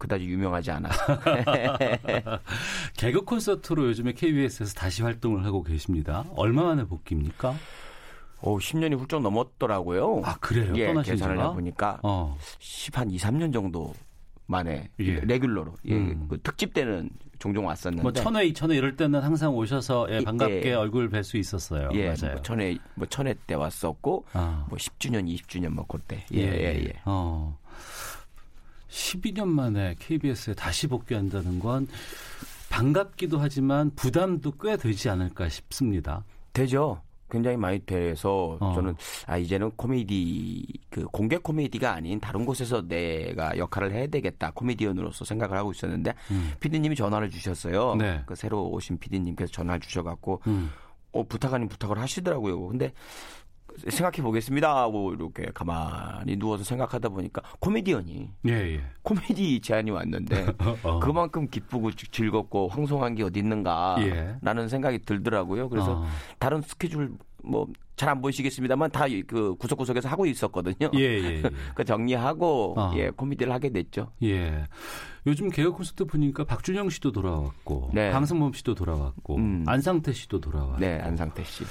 그다지 유명하지 않아서. 개그 콘서트로 요즘에 KBS에서 다시 활동을 하고 계십니다. 얼마 만에 복귀입니까? 오, 10년이 훌쩍 넘었더라고요. 아, 그래요? 예, 떠나신 계산을 지가? 해보니까 어. 10, 한 2, 3년 정도 만에 예. 레귤러로 예, 음. 그 특집 때는 종종 왔었는데 뭐 천회, 이천회 이럴 때는 항상 오셔서 예, 이- 반갑게 예. 얼굴 뵐 수 있었어요. 예, 맞아요. 뭐 천회 뭐 천회 때 왔었고 아. 뭐 10주년, 20주년 뭐 그때 예, 예, 예. 어. 12년 만에 KBS에 다시 복귀한다는 건 반갑기도 하지만 부담도 꽤 되지 않을까 싶습니다. 되죠. 굉장히 많이 돼서 어. 저는 아 이제는 코미디 그 공개 코미디가 아닌 다른 곳에서 내가 역할을 해야 되겠다 코미디언으로서 생각을 하고 있었는데 음. 피디님이 전화를 주셨어요. 네. 그 새로 오신 피디님께서 전화를 주셔갖고 음. 어 부탁 아닌 부탁을 하시더라고요. 근데 생각해 보겠습니다 하고 이렇게 가만히 누워서 생각하다 보니까 코미디언이 예, 예. 코미디 제안이 왔는데 어. 그만큼 기쁘고 즐- 즐겁고 황송한 게 어디 있는가라는 예. 생각이 들더라고요. 그래서 어. 다른 스케줄 뭐 잘 안 보이시겠습니다만 다 그 구석구석에서 하고 있었거든요. 예. 그 정리하고 어. 예 코미디를 하게 됐죠. 예. 요즘 개그 콘서트 보니까 박준영 씨도 돌아왔고, 네. 강승범 씨도 돌아왔고, 음. 안상태 씨도 돌아왔고. 네 안상태 씨.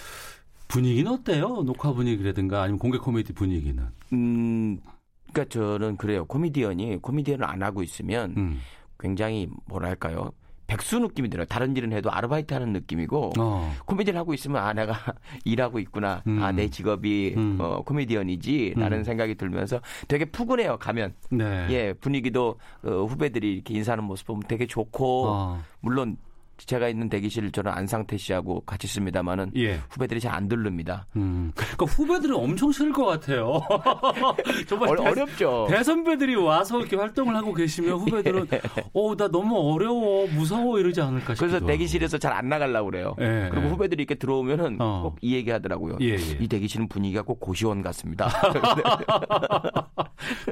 분위기는 어때요? 녹화 분위기라든가 아니면 공개 코미디 분위기는? 음 그러니까 저는 그래요. 코미디언이 코미디언을 안 하고 있으면 음. 굉장히 뭐랄까요. 백수 느낌이 들어요. 다른 일은 해도 아르바이트 하는 느낌이고 어. 코미디를 하고 있으면 아 내가 일하고 있구나. 음. 아내 직업이 음. 어, 코미디언이지라는 음. 생각이 들면서 되게 푸근해요. 가면 네. 예 분위기도 어, 후배들이 이렇게 인사하는 모습 보면 되게 좋고 어. 물론 제가 있는 대기실 저는 안상태 씨하고 같이 있습니다만은 예. 후배들이 잘 안 들릅니다. 음. 그러니까 후배들은 엄청 싫을 것 같아요. 정말 어, 대- 어렵죠. 대선배들이 와서 이렇게 활동을 하고 계시면 후배들은 어, 나 너무 어려워, 무서워 이러지 않을까 싶기도 그래서. 대기실에서 잘 안 나가려고 그래요. 예, 그리고 예. 후배들이 이렇게 들어오면은 어. 꼭이 얘기 하더라고요. 예, 예. 이 대기실은 분위기가 꼭 고시원 같습니다.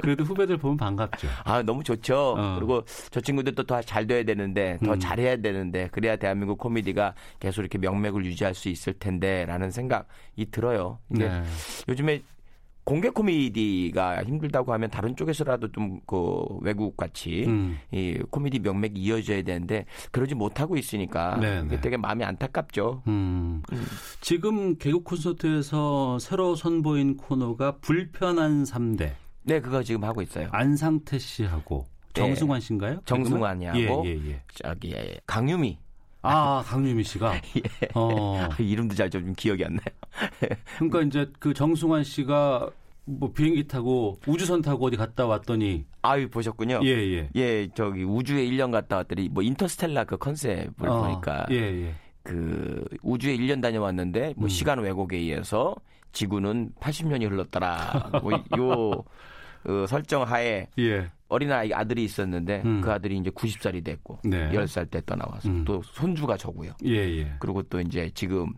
그래도 후배들 보면 반갑죠. 아, 너무 좋죠. 어. 그리고 저 친구들도 더 잘 돼야 되는데, 더 음. 잘해야 되는데, 그래야 대한민국 코미디가 계속 이렇게 명맥을 유지할 수 있을 텐데, 라는 생각이 들어요. 이게 네. 요즘에 공개 코미디가 힘들다고 하면 다른 쪽에서라도 좀 그 외국 같이 음. 이 코미디 명맥이 이어져야 되는데 그러지 못하고 있으니까 네, 이게 네. 되게 마음이 안타깝죠. 음. 지금 개국 콘서트에서 새로 선보인 코너가 불편한 3대. 네, 그거 지금 하고 있어요. 안상태 씨하고 네. 정승환 씨인가요? 정승환이하고 예, 예, 예. 저기 강유미 아, 강유미 씨가. 예. 어. 이름도 잘 좀 기억이 안 나요. 그러니까 이제 그 정승환 씨가 뭐 비행기 타고 우주선 타고 어디 갔다 왔더니 아유 보셨군요. 예, 예. 예, 저기 우주에 1년 갔다 왔더니 뭐 인터스텔라 그 컨셉을 어, 보니까 예, 예. 그 우주에 1년 다녀왔는데 뭐 음. 시간 왜곡에 의해서 지구는 80년이 흘렀더라. 뭐요 어, 설정 하에 예. 어린아이 아들이 있었는데 음. 그 아들이 이제 90살이 됐고 네. 10살 때 떠나와서 음. 또 손주가 저고요. 예, 예. 그리고 또 이제 지금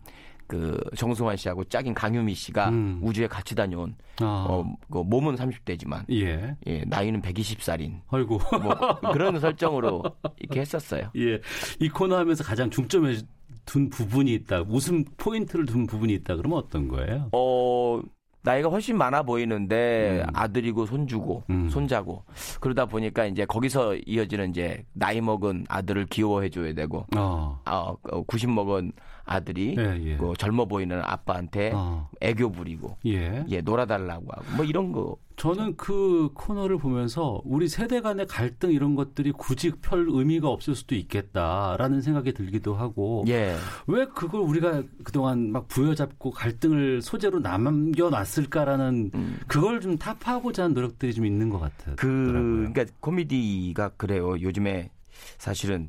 그 정승환 씨하고 짝인 강유미 씨가 음. 우주에 같이 다녀온 아. 어, 그 몸은 30대지만 예. 예, 나이는 120살인 아이고. 뭐 그런 설정으로 이렇게 했었어요. 예. 이 코너 하면서 가장 중점에 둔 부분이 있다. 웃음 포인트를 둔 부분이 있다. 그러면 어떤 거예요? 어, 나이가 훨씬 많아 보이는데 음. 아들이고 손주고 음. 손자고 그러다 보니까 이제 거기서 이어지는 이제 나이 먹은 아들을 귀여워해 줘야 되고 어. 아, 90 먹은 아들이 예, 예. 그 젊어 보이는 아빠한테 어. 애교 부리고 예. 예 놀아달라고 하고 뭐 이런 거 저는 그 코너를 보면서 우리 세대 간의 갈등 이런 것들이 굳이 별 의미가 없을 수도 있겠다라는 생각이 들기도 하고 예. 왜 그걸 우리가 그동안 막 부여잡고 갈등을 소재로 남겨놨을까라는 음. 그걸 좀 타파하고자 하는 노력들이 좀 있는 것 같아요. 그 그러니까 코미디가 그래요. 요즘에 사실은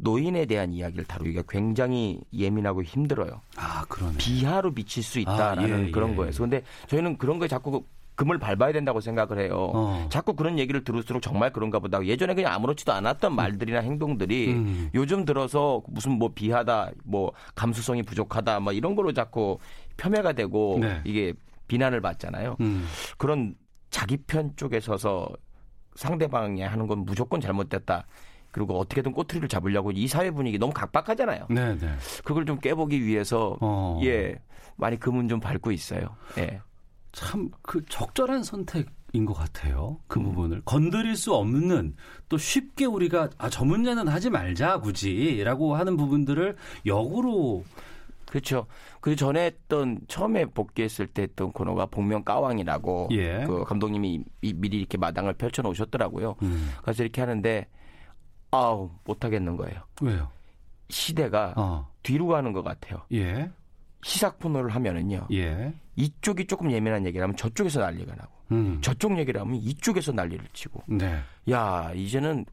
노인에 대한 이야기를 다루기가 굉장히 예민하고 힘들어요. 아, 그러네. 비하로 비칠 수 있다라는 아, 예, 그런 예. 거에서 근데 저희는 그런 거에 자꾸 금을 밟아야 된다고 생각을 해요. 어. 자꾸 그런 얘기를 들을수록 정말 그런가 보다. 예전에 그냥 아무렇지도 않았던 말들이나 행동들이 음. 요즘 들어서 무슨 뭐 비하다, 뭐 감수성이 부족하다, 뭐 이런 걸로 자꾸 폄훼가 되고 네. 이게 비난을 받잖아요. 음. 그런 자기 편 쪽에 서서 상대방이 하는 건 무조건 잘못됐다. 그리고 어떻게든 꼬투리를 잡으려고 이 사회 분위기 너무 각박하잖아요. 네, 네. 그걸 좀 깨보기 위해서 어. 예 많이 금은 좀 밟고 있어요. 예. 참 그 적절한 선택 인 것 같아요. 그 음. 부분을 건드릴 수 없는 또 쉽게 우리가 아 저 문제는 하지 말자 굳이라고 하는 부분들을 역으로 그렇죠. 그 전에 했던 처음에 복귀했을 때 했던 코너가 복면 까왕이라고 예. 그 감독님이 이- 미리 이렇게 마당을 펼쳐 놓으셨더라고요. 음. 그래서 이렇게 하는데 아우 못 하겠는 거예요. 왜요? 시대가 어. 뒤로 가는 것 같아요. 예. 시사 코너를 하면은요. 예. 이쪽이 조금 예민한 얘기를 하면 저쪽에서 난리가 나고 음. 저쪽 얘기를 하면 이쪽에서 난리를 치고 네. 야 이제는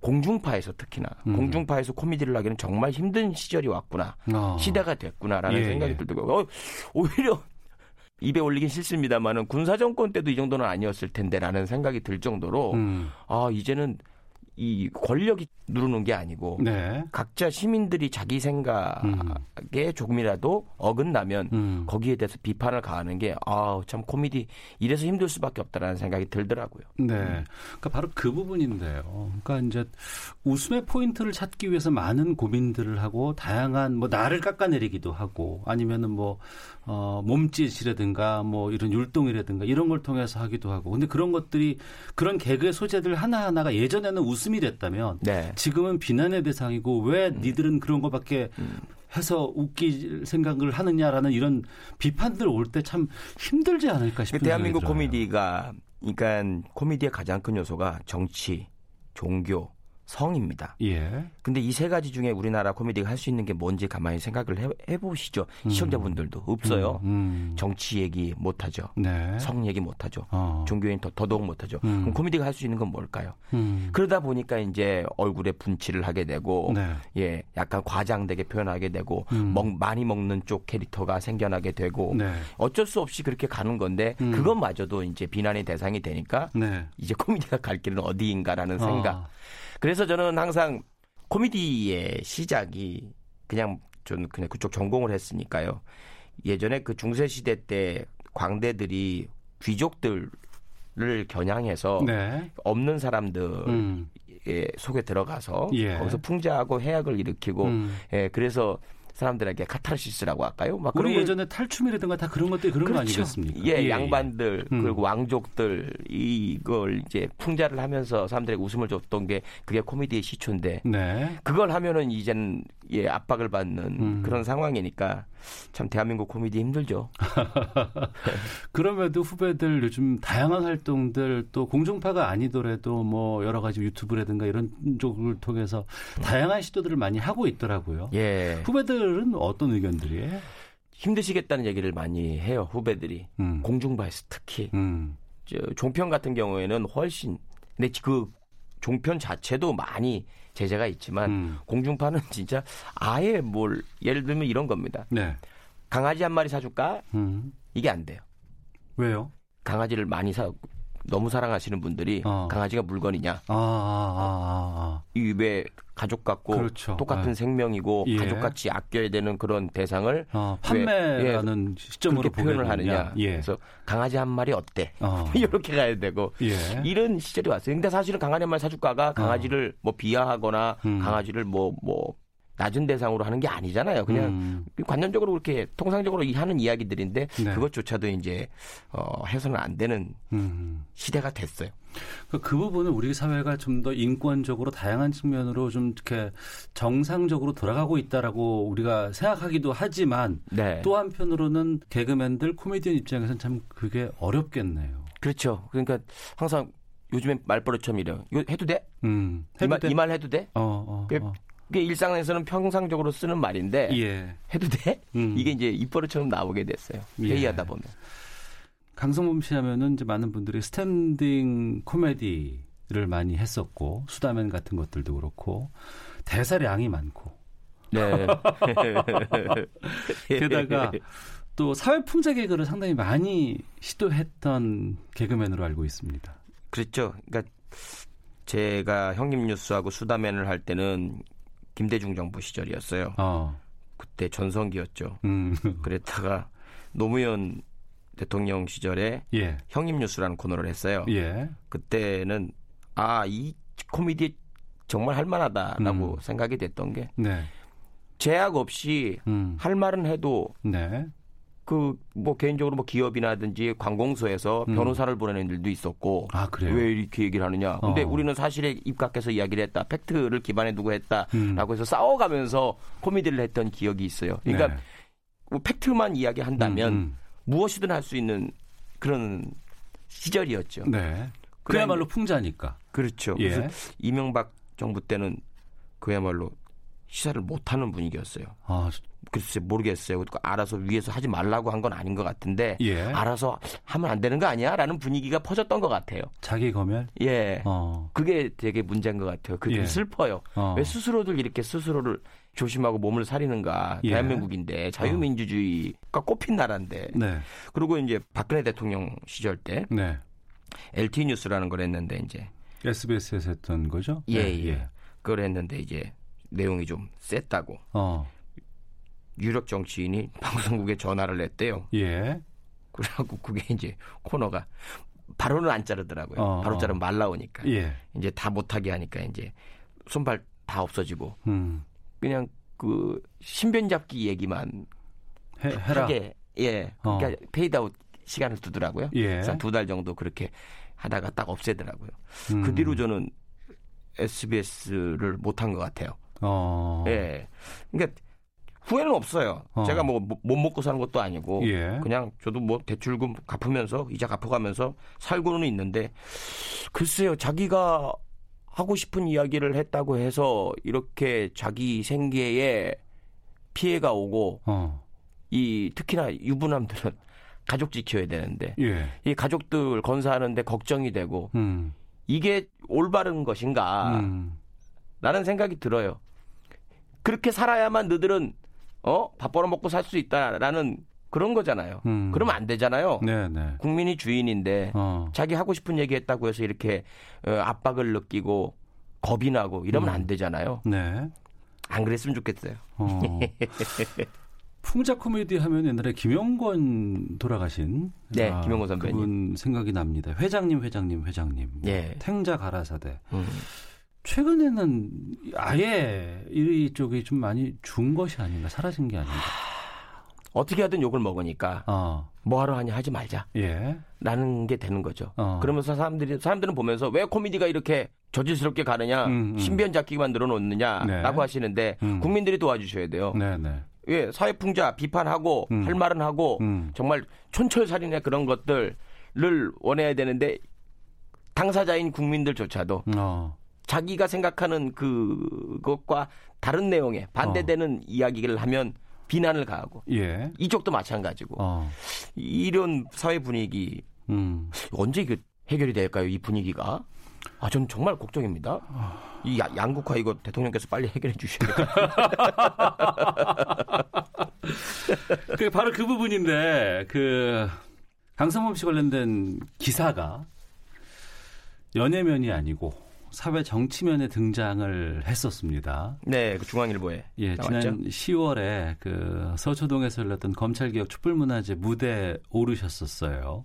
공중파에서 특히나 음. 공중파에서 코미디를 하기는 정말 힘든 시절이 왔구나 어. 시대가 됐구나라는 예, 생각이 예. 들더라고요. 어, 오히려 입에 올리긴 싫습니다만은 군사 정권 때도 이 정도는 아니었을 텐데라는 생각이 들 정도로 음. 아 이제는 이 권력이 누르는 게 아니고 네. 각자 시민들이 자기 생각에 조금이라도 어긋나면 음. 거기에 대해서 비판을 가하는 게 아우 참 코미디 이래서 힘들 수밖에 없다라는 생각이 들더라고요. 네. 그러니까 바로 그 부분인데요. 그러니까 이제 웃음의 포인트를 찾기 위해서 많은 고민들을 하고 다양한 뭐 나를 깎아내리기도 하고 아니면은 뭐 어, 몸짓이라든가 뭐 이런 율동이라든가 이런 걸 통해서 하기도 하고. 근데 그런 것들이 그런 개그의 소재들 하나 하나가 예전에는 웃 음이 됐다면 네. 지금은 비난의 대상이고 왜 니들은 그런 거밖에 해서 웃길 생각을 하느냐라는 이런 비판들 올 때 참 힘들지 않을까 싶은 그 대한민국. 코미디가 그러니까 코미디의 가장 큰 요소가 정치, 종교, 성입니다. 예. 근데 이 세 가지 중에 우리나라 코미디가 할 수 있는 게 뭔지 가만히 생각을 해, 해보시죠. 시청자분들도 없어요. 음, 음. 정치 얘기 못 하죠. 네. 성 얘기 못 하죠. 어. 종교인 더, 더더욱 못 하죠. 음. 그럼 코미디가 할 수 있는 건 뭘까요? 음. 그러다 보니까 이제 얼굴에 분칠을 하게 되고 네. 예 약간 과장되게 표현하게 되고 음. 먹, 많이 먹는 쪽 캐릭터가 생겨나게 되고 네. 어쩔 수 없이 그렇게 가는 건데 음. 그것마저도 이제 비난의 대상이 되니까 네. 이제 코미디가 갈 길은 어디인가라는 생각. 아. 그래서 저는 항상 코미디의 시작이 그냥 저는 그냥 그쪽 전공을 했으니까요. 예전에 그 중세 시대 때 광대들이 귀족들을 겨냥해서 네. 없는 사람들 음. 예, 속에 들어가서 예. 거기서 풍자하고 해악을 일으키고 음. 예, 그래서 사람들에게 카타르시스라고 할까요? 막 우리 예전에 탈춤이라든가 다 그런 것들이 그런 거 그렇죠. 아니겠습니까? 예, 양반들 음. 그리고 왕족들 이걸 이제 풍자를 하면서 사람들에게 웃음을 줬던 게 그게 코미디의 시초인데 네. 그걸 하면은 이제는 예 압박을 받는 음. 그런 상황이니까 참 대한민국 코미디 힘들죠. 그럼에도 후배들 요즘 다양한 활동들 또 공중파가 아니더라도 뭐 여러 가지 유튜브라든가 이런 쪽을 통해서 다양한 시도들을 많이 하고 있더라고요. 예 후배들은 어떤 의견들이에요? 힘드시겠다는 얘기를 많이 해요 후배들이 음. 공중파에서 특히 음. 저 종편 같은 경우에는 훨씬 근데 그 종편 자체도 많이 제재가 있지만 음. 공중파는 진짜 아예 뭘 예를 들면 이런 겁니다. 네. 강아지 한 마리 사줄까? 음. 이게 안 돼요. 왜요? 강아지를 많이 사 너무 사랑하시는 분들이 어. 강아지가 물건이냐? 아, 아, 아, 이왜 가족 같고 그렇죠. 똑같은 네. 생명이고 예. 가족같이 아껴야 되는 그런 대상을 아. 어, 왜, 판매라는 시점으로 그렇게 표현을. 하느냐? 예. 그래서 강아지 한 마리 어때? 어. 이렇게 가야 되고 예. 이런 시절이 왔어요. 근데 사실은 강아지 한 마리 사줄까가 강아지를 뭐 비하하거나 음. 강아지를 뭐뭐 낮은 대상으로 하는 게 아니잖아요. 그냥 음. 관념적으로 그렇게 통상적으로 이 하는 이야기들인데 네. 그것조차도 이제 어 해서는 안 되는 음. 시대가 됐어요. 그, 그 부분은 우리 사회가 좀 더 인권적으로 다양한 측면으로 좀 이렇게 정상적으로 돌아가고 있다라고 우리가 생각하기도 하지만 네. 또 한편으로는 개그맨들 코미디언 입장에서는 참 그게 어렵겠네요. 그렇죠. 그러니까 항상 요즘엔 말버릇처럼 이래요. 이거 해도 돼? 음. 이 말, 돼? 이말 해도 돼? 어, 어, 어. 그게 일상에서는 평상적으로 쓰는 말인데 예. 해도 돼? 음. 이게 이제 입버릇처럼 나오게 됐어요. 예. 회의하다 보면. 강성범 씨 하면은 이제 많은 분들이 스탠딩 코미디를 많이 했었고 수다맨 같은 것들도 그렇고 대사량이 많고 네. 게다가 또 사회 풍자 개그를 상당히 많이 시도했던 개그맨으로 알고 있습니다. 그렇죠. 그러니까 제가 형님 뉴스하고 수다맨을 할 때는 김대중 정부 시절이었어요. 어. 그때 전성기였죠. 음. 그랬다가 노무현 대통령 시절에 예. 형님 뉴스라는 코너를 했어요. 예. 그때는 아 이 코미디 정말 할만하다라고 음. 생각이 됐던 게 네. 제약 없이 음. 할 말은 해도 네. 그 뭐 개인적으로 뭐 기업이나든지 관공서에서 음. 변호사를 보내는 일도 있었고 아? 왜 이렇게 얘기를 하느냐. 근데 어. 우리는 사실에 입각해서 이야기를 했다. 팩트를 기반에 두고 했다라고 음. 해서 싸워가면서 코미디를 했던 기억이 있어요. 그러니까 네. 뭐 팩트만 이야기한다면 음, 무엇이든 할 수 있는 그런 시절이었죠. 음. 네. 그야말로 풍자니까. 그렇죠. 예. 그래서 이명박 정부 때는 그야말로 시사를 못하는 분위기였어요. 아, 글쎄 모르겠어요. 그러니까 알아서 위에서 하지 말라고 한 건 아닌 것 같은데 예. 알아서 하면 안 되는 거 아니야? 라는 분위기가 퍼졌던 것 같아요. 자기 검열? 예. 어. 그게 되게 문제인 것 같아요. 그게 좀 예. 슬퍼요. 어. 왜 스스로들 이렇게 스스로를 조심하고 몸을 사리는가. 예. 대한민국인데 자유민주주의가 꼽힌 나라인데. 네. 그리고 이제 박근혜 대통령 시절 때 네. LT 뉴스라는 걸 했는데 이제 SBS에서 했던 거죠? 예, 네, 예. 그걸 했는데 이제 내용이 좀 셌다고 어. 유력 정치인이 방송국에 전화를 했대요. 예. 그래갖고 그게 이제 코너가 바로는 안 자르더라고요. 어, 바로 어. 자르면 말 나오니까. 예. 이제 다 못하게 하니까 이제 손발 다 없어지고 음. 그냥 그 신변 잡기 얘기만 해, 해라. 하게 예 어. 그러니까 페이드아웃 시간을 두더라고요. 예. 그래서 두달 정도 그렇게 하다가 딱 없애더라고요. 음. 그 뒤로 저는 SBS를 못한 것 같아요. 어. 예. 그러니까 후회는 없어요. 어. 제가 뭐 못 먹고 사는 것도 아니고 예. 그냥 저도 뭐 대출금 갚으면서 이자 갚아가면서 살고는 있는데 글쎄요 자기가 하고 싶은 이야기를 했다고 해서 이렇게 자기 생계에 피해가 오고 어. 이 특히나 유부남들은 가족 지켜야 되는데 예. 이 가족들 건사하는데 걱정이 되고 음. 이게 올바른 것인가 음. 라는 생각이 들어요. 그렇게 살아야만 너들은 어? 밥 벌어 먹고 살 수 있다라는 그런 거잖아요. 음. 그러면 안 되잖아요. 네, 네. 국민이 주인인데 어. 자기 하고 싶은 얘기 했다고 해서 이렇게 어, 압박을 느끼고 겁이 나고 이러면 음. 안 되잖아요. 네. 안 그랬으면 좋겠어요. 어. 풍자 코미디 하면 옛날에 김영권 돌아가신 네, 김영권 선배님. 그분 생각이 납니다. 회장님, 회장님, 회장님. 예. 탱자 가라사대. 음. 최근에는 아예 이쪽이 좀 많이 준 것이 아닌가 사라진 게 아닌가. 어떻게 하든 욕을 먹으니까 어. 뭐하러 하냐 하지 말자. 예. 라는 게 되는 거죠. 어. 그러면서 사람들이 사람들은 보면서 왜 코미디가 이렇게 저질스럽게 가느냐, 음, 음. 신변 잡기만 늘어놓느냐라고 네. 하시는데 음. 국민들이 도와주셔야 돼요. 네, 네. 예, 사회풍자 비판하고 음. 할 말은 하고 음. 정말 촌철살인의 그런 것들을 원해야 되는데 당사자인 국민들조차도 어. 자기가 생각하는 그것과 다른 내용에 반대되는 이야기를 하면 비난을 가하고 예. 이쪽도 마찬가지고 어. 이런 사회 분위기 음. 언제 이게 해결이 될까요? 이 분위기가? 아, 전 정말 걱정입니다. 이 야- 양극화 이거 대통령께서 빨리 해결해 주셔야 돼요. 그 바로 그 부분인데 그 강성범 씨 관련된 기사가 연예면이 아니고 사회 정치면에 등장을 했었습니다. 네, 그 중앙일보에 예, 나왔죠. 지난 10월에 그 서초동에서 열렸던 검찰개혁 촛불문화제 무대에 오르셨었어요.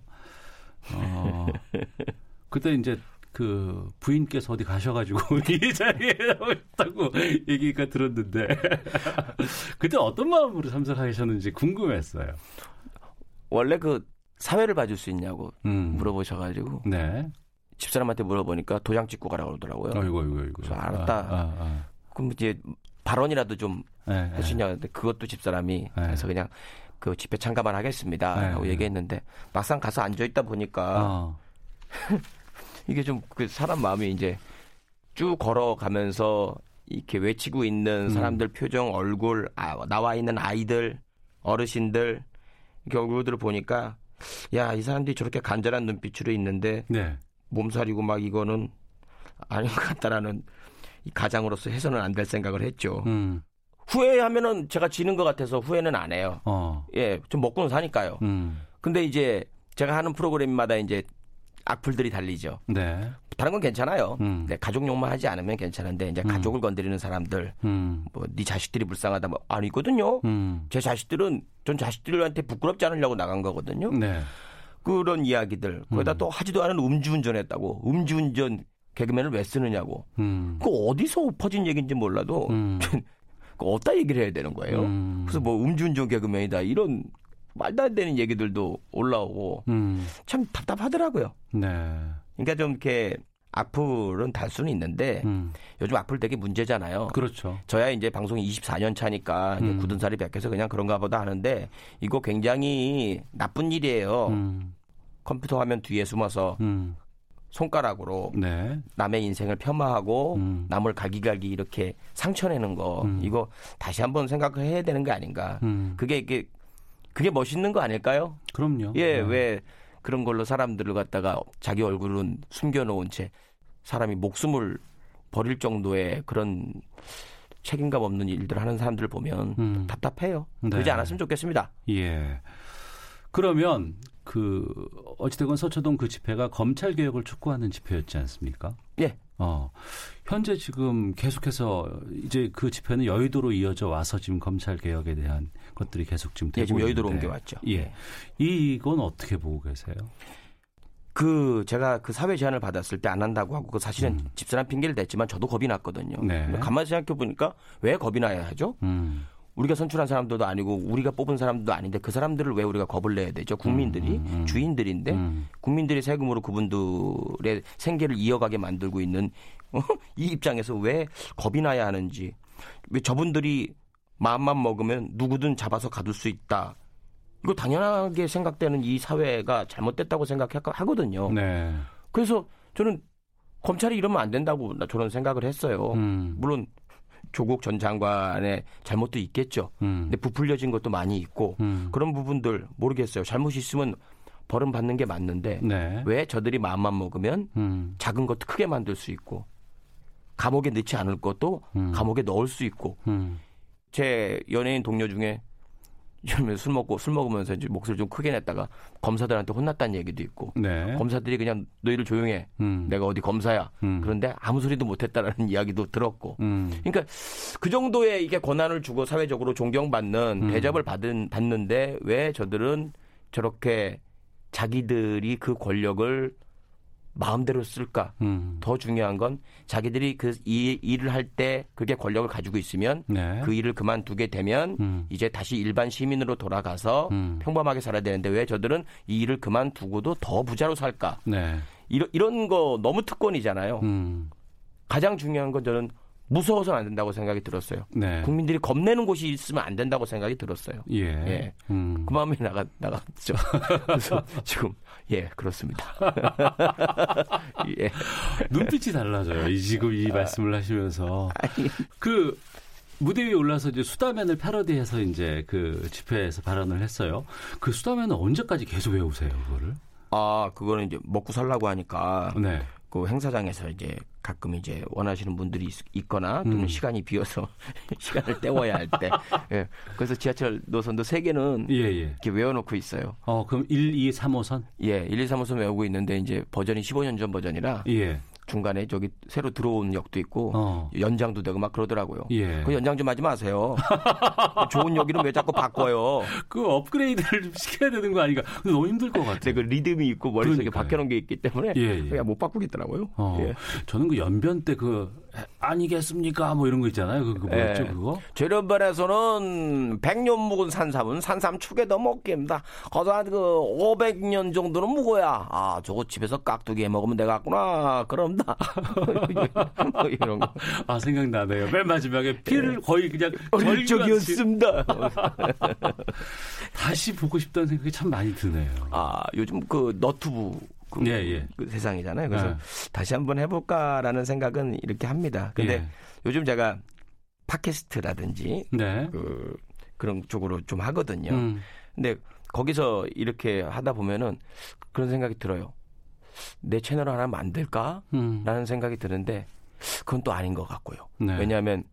어, 그때 이제 그 부인께서 어디 가셔가지고 이 자리에 나오셨다고 얘기가 들었는데 그때 어떤 마음으로 참석하셨는지 궁금했어요. 원래 그 사회를 봐줄 수 있냐고 음. 물어보셔가지고 네. 집사람한테 물어보니까 도장 찍고 가라고 그러더라고요. 어이구, 어이구, 어이구. 그래서 알았다. 아, 아, 아. 그럼 이제 발언이라도 좀 네, 해주냐 근데 그것도 집사람이 네. 그래서 그냥 그 집회 참가만 하겠습니다라고 네. 얘기했는데 막상 가서 앉아 있다 보니까 어. 이게 좀 그 사람 마음이 이제 쭉 걸어가면서 이렇게 외치고 있는 음. 사람들 표정, 얼굴, 아, 나와 있는 아이들, 어르신들 이렇게 얼굴들을 보니까 야 이 사람들이 저렇게 간절한 눈빛으로 있는데 네. 몸살이고 막 이거는 아닌 것 같다라는 이 가장으로서 해서는 안 될 생각을 했죠. 음. 후회하면은 제가 지는 것 같아서 후회는 안 해요. 어. 예, 좀 먹고는 사니까요. 음. 근데 이제 제가 하는 프로그램마다 이제 악플들이 달리죠. 네. 다른 건 괜찮아요. 음. 네, 가족용만 하지 않으면 괜찮은데 이제 음. 가족을 건드리는 사람들, 음. 뭐네 자식들이 불쌍하다 뭐 아니거든요. 음. 제 자식들은 전 자식들한테 부끄럽지 않으려고 나간 거거든요. 네. 그런 이야기들 거기다 음. 또 하지도 않은 음주운전했다고 음주운전 개그맨을 왜 쓰느냐고 음. 그 어디서 퍼진 얘기인지 몰라도 음. 그 어디다 얘기를 해야 되는 거예요. 음. 그래서 뭐 음주운전 개그맨이다 이런 말도 안 되는 얘기들도 올라오고 음. 참 답답하더라고요. 네. 그러니까 좀 이렇게 악플은 달 수는 있는데 음. 요즘 악플 되게 문제잖아요. 그렇죠. 저야 이제 방송이 24년 차니까 음. 굳은 살이 백해서 그냥 그런가 보다 하는데 이거 굉장히 나쁜 일이에요. 음. 컴퓨터 화면 뒤에 숨어서 음. 손가락으로 네. 남의 인생을 폄하하고 음. 남을 갈기갈기 이렇게 상처내는 거 음. 이거 다시 한번 생각을 해야 되는 게 아닌가. 음. 그게 이게 그게 멋있는 거 아닐까요? 그럼요. 예, 네. 왜 그런 걸로 사람들을 갖다가 자기 얼굴은 숨겨놓은 채 사람이 목숨을 버릴 정도의 그런 책임감 없는 일들 하는 사람들을 보면 음. 답답해요. 네. 그러지 않았으면 좋겠습니다. 예. 그러면 그 어찌되건 서초동 그 집회가 검찰 개혁을 촉구하는 집회였지 않습니까? 예. 어. 현재 지금 계속해서 이제 그 집회는 여의도로 이어져 와서 지금 검찰 개혁에 대한 것들이 계속 지금 되고 예, 지금 여의도로 있는데. 옮겨 왔죠. 예. 이건 어떻게 보고 계세요? 그 제가 그 사회 제안을 받았을 때 안 한다고 하고 그 사실은 음. 집사람 핑계를 댔지만 저도 겁이 났거든요. 네. 가만히 생각해 보니까 왜 겁이 나야 하죠? 음. 우리가 선출한 사람들도 아니고 우리가 뽑은 사람들도 아닌데 그 사람들을 왜 우리가 겁을 내야 되죠? 국민들이 음, 음, 음. 주인들인데 음. 국민들의 세금으로 그분들의 생계를 이어가게 만들고 있는 어? 이 입장에서 왜 겁이 나야 하는지 왜 저분들이 마음만 먹으면 누구든 잡아서 가둘 수 있다. 이거 당연하게 생각되는 이 사회가 잘못됐다고 생각하거든요. 네. 그래서 저는 검찰이 이러면 안 된다고 나 저는 생각을 했어요. 음. 물론 조국 전 장관의 잘못도 있겠죠. 음. 근데 부풀려진 것도 많이 있고 음. 그런 부분들 모르겠어요. 잘못이 있으면 벌은 받는 게 맞는데 네. 왜 저들이 마음만 먹으면 음. 작은 것도 크게 만들 수 있고 감옥에 넣지 않을 것도 음. 감옥에 넣을 수 있고 음. 제 연예인 동료 중에 술 먹고 술 먹으면서 이제 목소리 좀 크게 냈다가 검사들한테 혼났다는 얘기도 있고 네. 검사들이 그냥 너희들 조용해 음. 내가 어디 검사야 음. 그런데 아무 소리도 못했다라는 이야기도 들었고 음. 그러니까 그 정도의 이게 권한을 주고 사회적으로 존경받는 음. 대접을 받은 받는데 왜 저들은 저렇게 자기들이 그 권력을 마음대로 쓸까? 음. 더 중요한 건 자기들이 그 이 일을 할 때 그게 권력을 가지고 있으면 네. 그 일을 그만두게 되면 음. 이제 다시 일반 시민으로 돌아가서 음. 평범하게 살아야 되는데 왜 저들은 이 일을 그만두고도 더 부자로 살까? 네. 이런 이런 거 너무 특권이잖아요. 음. 가장 중요한 건 저는 무서워서는 안 된다고 생각이 들었어요. 네. 국민들이 겁내는 곳이 있으면 안 된다고 생각이 들었어요. 예. 예. 음. 그 마음에 나가 나갔죠. 그래서 지금 예 그렇습니다. 예. 눈빛이 달라져요. 이 지금 이 말씀을 하시면서 그 무대 위에 올라서 이제 수다맨을 패러디해서 이제 그 집회에서 발언을 했어요. 그 수다맨은 언제까지 계속 외우세요, 그거를? 아 그거는 이제 먹고 살라고 하니까 네. 그 행사장에서 이제 가끔 이제 원하시는 분들이 있, 거나 또는 음. 시간이 비어서 시간을 때워야 할 때. 예. 그래서 지하철 노선도 세 개는 예, 예. 이렇게 외워놓고 있어요. 어, 그럼 1, 2, 3호선? 예, 1, 2, 3호선 외우고 있는데 이제 버전이 15년 전 버전이라 예. 중간에 저기 새로 들어온 역도 있고 어. 연장도 되고 막 그러더라고요. 예. 그 연장 좀 하지 마세요. 좋은 역이는 왜 자꾸 바꿔요? 그 업그레이드를 좀 시켜야 되는 거 아닌가? 너무 힘들 것 같아요. 근데 그 리듬이 있고 머릿속에 그러니까요. 박혀놓은 게 있기 때문에 예, 예. 그냥 못 바꾸겠더라고요. 어, 예. 저는 그 연변 때그 아니겠습니까? 뭐 이런 거 있잖아요. 그, 그 뭐였죠, 예. 그거? 재련변에서는 100년 묵은 산삼은 산삼 축에 더 먹깁니다. 거기서 한그 500년 정도는 묵어야 아 저거 집에서 깍두기 해 먹으면 되겠구나. 그럼다. 뭐 이런 거. 아, 생각나네요. 맨 마지막에 피를 거의 그냥 어릴 적이었습니다. 다시 보고 싶다는 생각이 참 많이 드네요. 아 요즘 그 너튜브 그, 예, 예. 그 세상이잖아요. 그래서 네. 다시 한번 해볼까라는 생각은 이렇게 합니다. 근데 예. 요즘 제가 팟캐스트라든지 네. 그 그런 쪽으로 좀 하거든요. 음. 근데 거기서 이렇게 하다 보면은 그런 생각이 들어요. 내 채널 하나 만들까? 음. 라는 생각이 드는데 그건 또 아닌 것 같고요. 네. 왜냐하면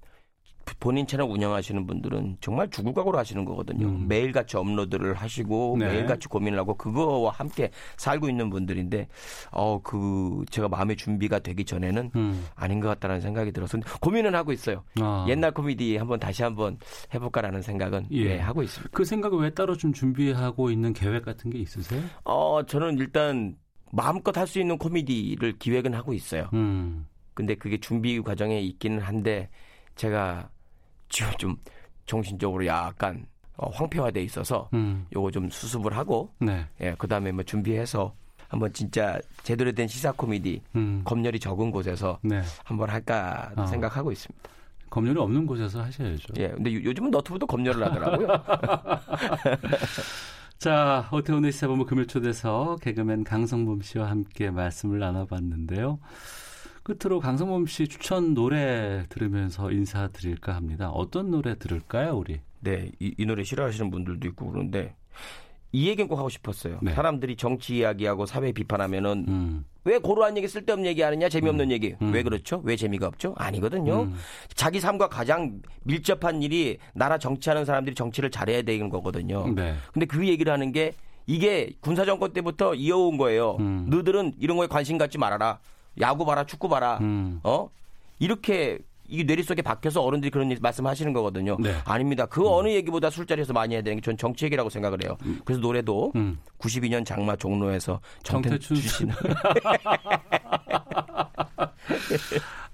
본인 채널 운영하시는 분들은 정말 죽을 각오로 하시는 거거든요. 음. 매일같이 업로드를 하시고 네. 매일같이 고민을 하고 그거와 함께 살고 있는 분들인데 어 그 제가 마음의 준비가 되기 전에는 음. 아닌 것 같다는 생각이 들어서 고민은 하고 있어요. 아. 옛날 코미디 한번 다시 한번 해볼까라는 생각은 예. 예, 하고 있습니다. 그 생각을 왜 따로 좀 준비하고 있는 계획 같은 게 있으세요? 어 저는 일단 마음껏 할 수 있는 코미디를 기획은 하고 있어요. 음. 근데 그게 준비 과정에 있기는 한데 제가 좀 정신적으로 약간 어, 황폐화돼 있어서 음. 요거 좀 수습을 하고 네. 예 그다음에 뭐 준비해서 한번 진짜 제대로 된 시사 코미디 음. 검열이 적은 곳에서 네. 한번 할까 어. 생각하고 있습니다. 검열이 없는 곳에서 하셔야죠. 예, 근데 요- 요즘은 너튜브도 검열을 하더라고요. 자, 오태훈의 시사본부 금요 초대서 개그맨 강성범 씨와 함께 말씀을 나눠봤는데요. 끝으로 강성범 씨 추천 노래 들으면서 인사드릴까 합니다. 어떤 노래 들을까요, 우리? 네, 이, 이 노래 싫어하시는 분들도 있고 그러는데 이 얘기는 꼭 하고 싶었어요. 네. 사람들이 정치 이야기하고 사회 비판하면은 음, 왜 고루한 얘기 쓸데없는 얘기 하느냐 재미없는 얘기 음. 왜 그렇죠 왜 재미가 없죠 아니거든요 음. 자기 삶과 가장 밀접한 일이 나라 정치하는 사람들이 정치를 잘해야 되는 거거든요 네. 근데 그 얘기를 하는 게 이게 군사정권 때부터 이어온 거예요 음. 너들은 이런 거에 관심 갖지 말아라 야구 봐라 축구 봐라 음. 어 이렇게 이 뇌리 속에 박혀서 어른들이 그런 일 말씀하시는 거거든요. 네. 아닙니다. 그 어느 얘기보다 술자리에서 많이 해야 되는 게 전 정치 얘기라고 생각을 해요. 그래서 노래도 음. 92년 장마 종로에서 정태춘 씨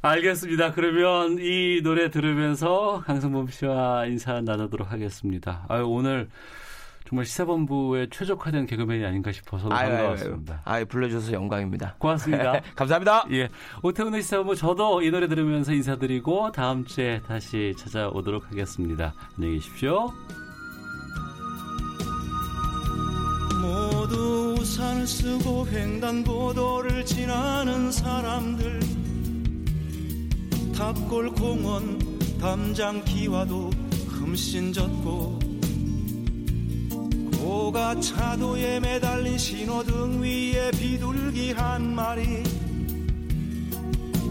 알겠습니다. 그러면 이 노래 들으면서 강성범 씨와 인사 나누도록 하겠습니다. 아유, 오늘 정말 시사본부의 최적화된 개그맨이 아닌가 싶어서 아유, 반가웠습니다. 아유, 불러주셔서 영광입니다. 고맙습니다. 감사합니다. 예. 오태훈의 시사본부 저도 이 노래 들으면서 인사드리고 다음 주에 다시 찾아오도록 하겠습니다. 안녕히 계십시오. 모두 우산을 쓰고 횡단보도를 지나는 사람들 탑골 공원 담장 기와도 흠씬 젖고 고가 차도에 매달린 신호등 위에 비둘기 한 마리.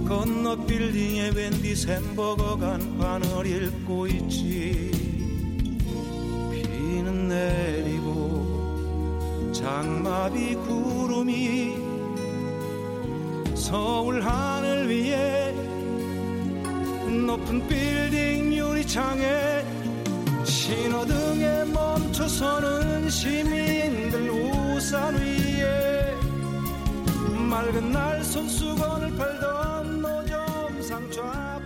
건너 빌딩에 웬디 샘버거 간판을 읽고 있지. 비는 내리고 장마비 구름이 서울 하늘 위에 높은 빌딩 유리창에 신호등에 멈춰서는 시민들 우산 위에 맑은 날 손수건을 팔던 노점 상좌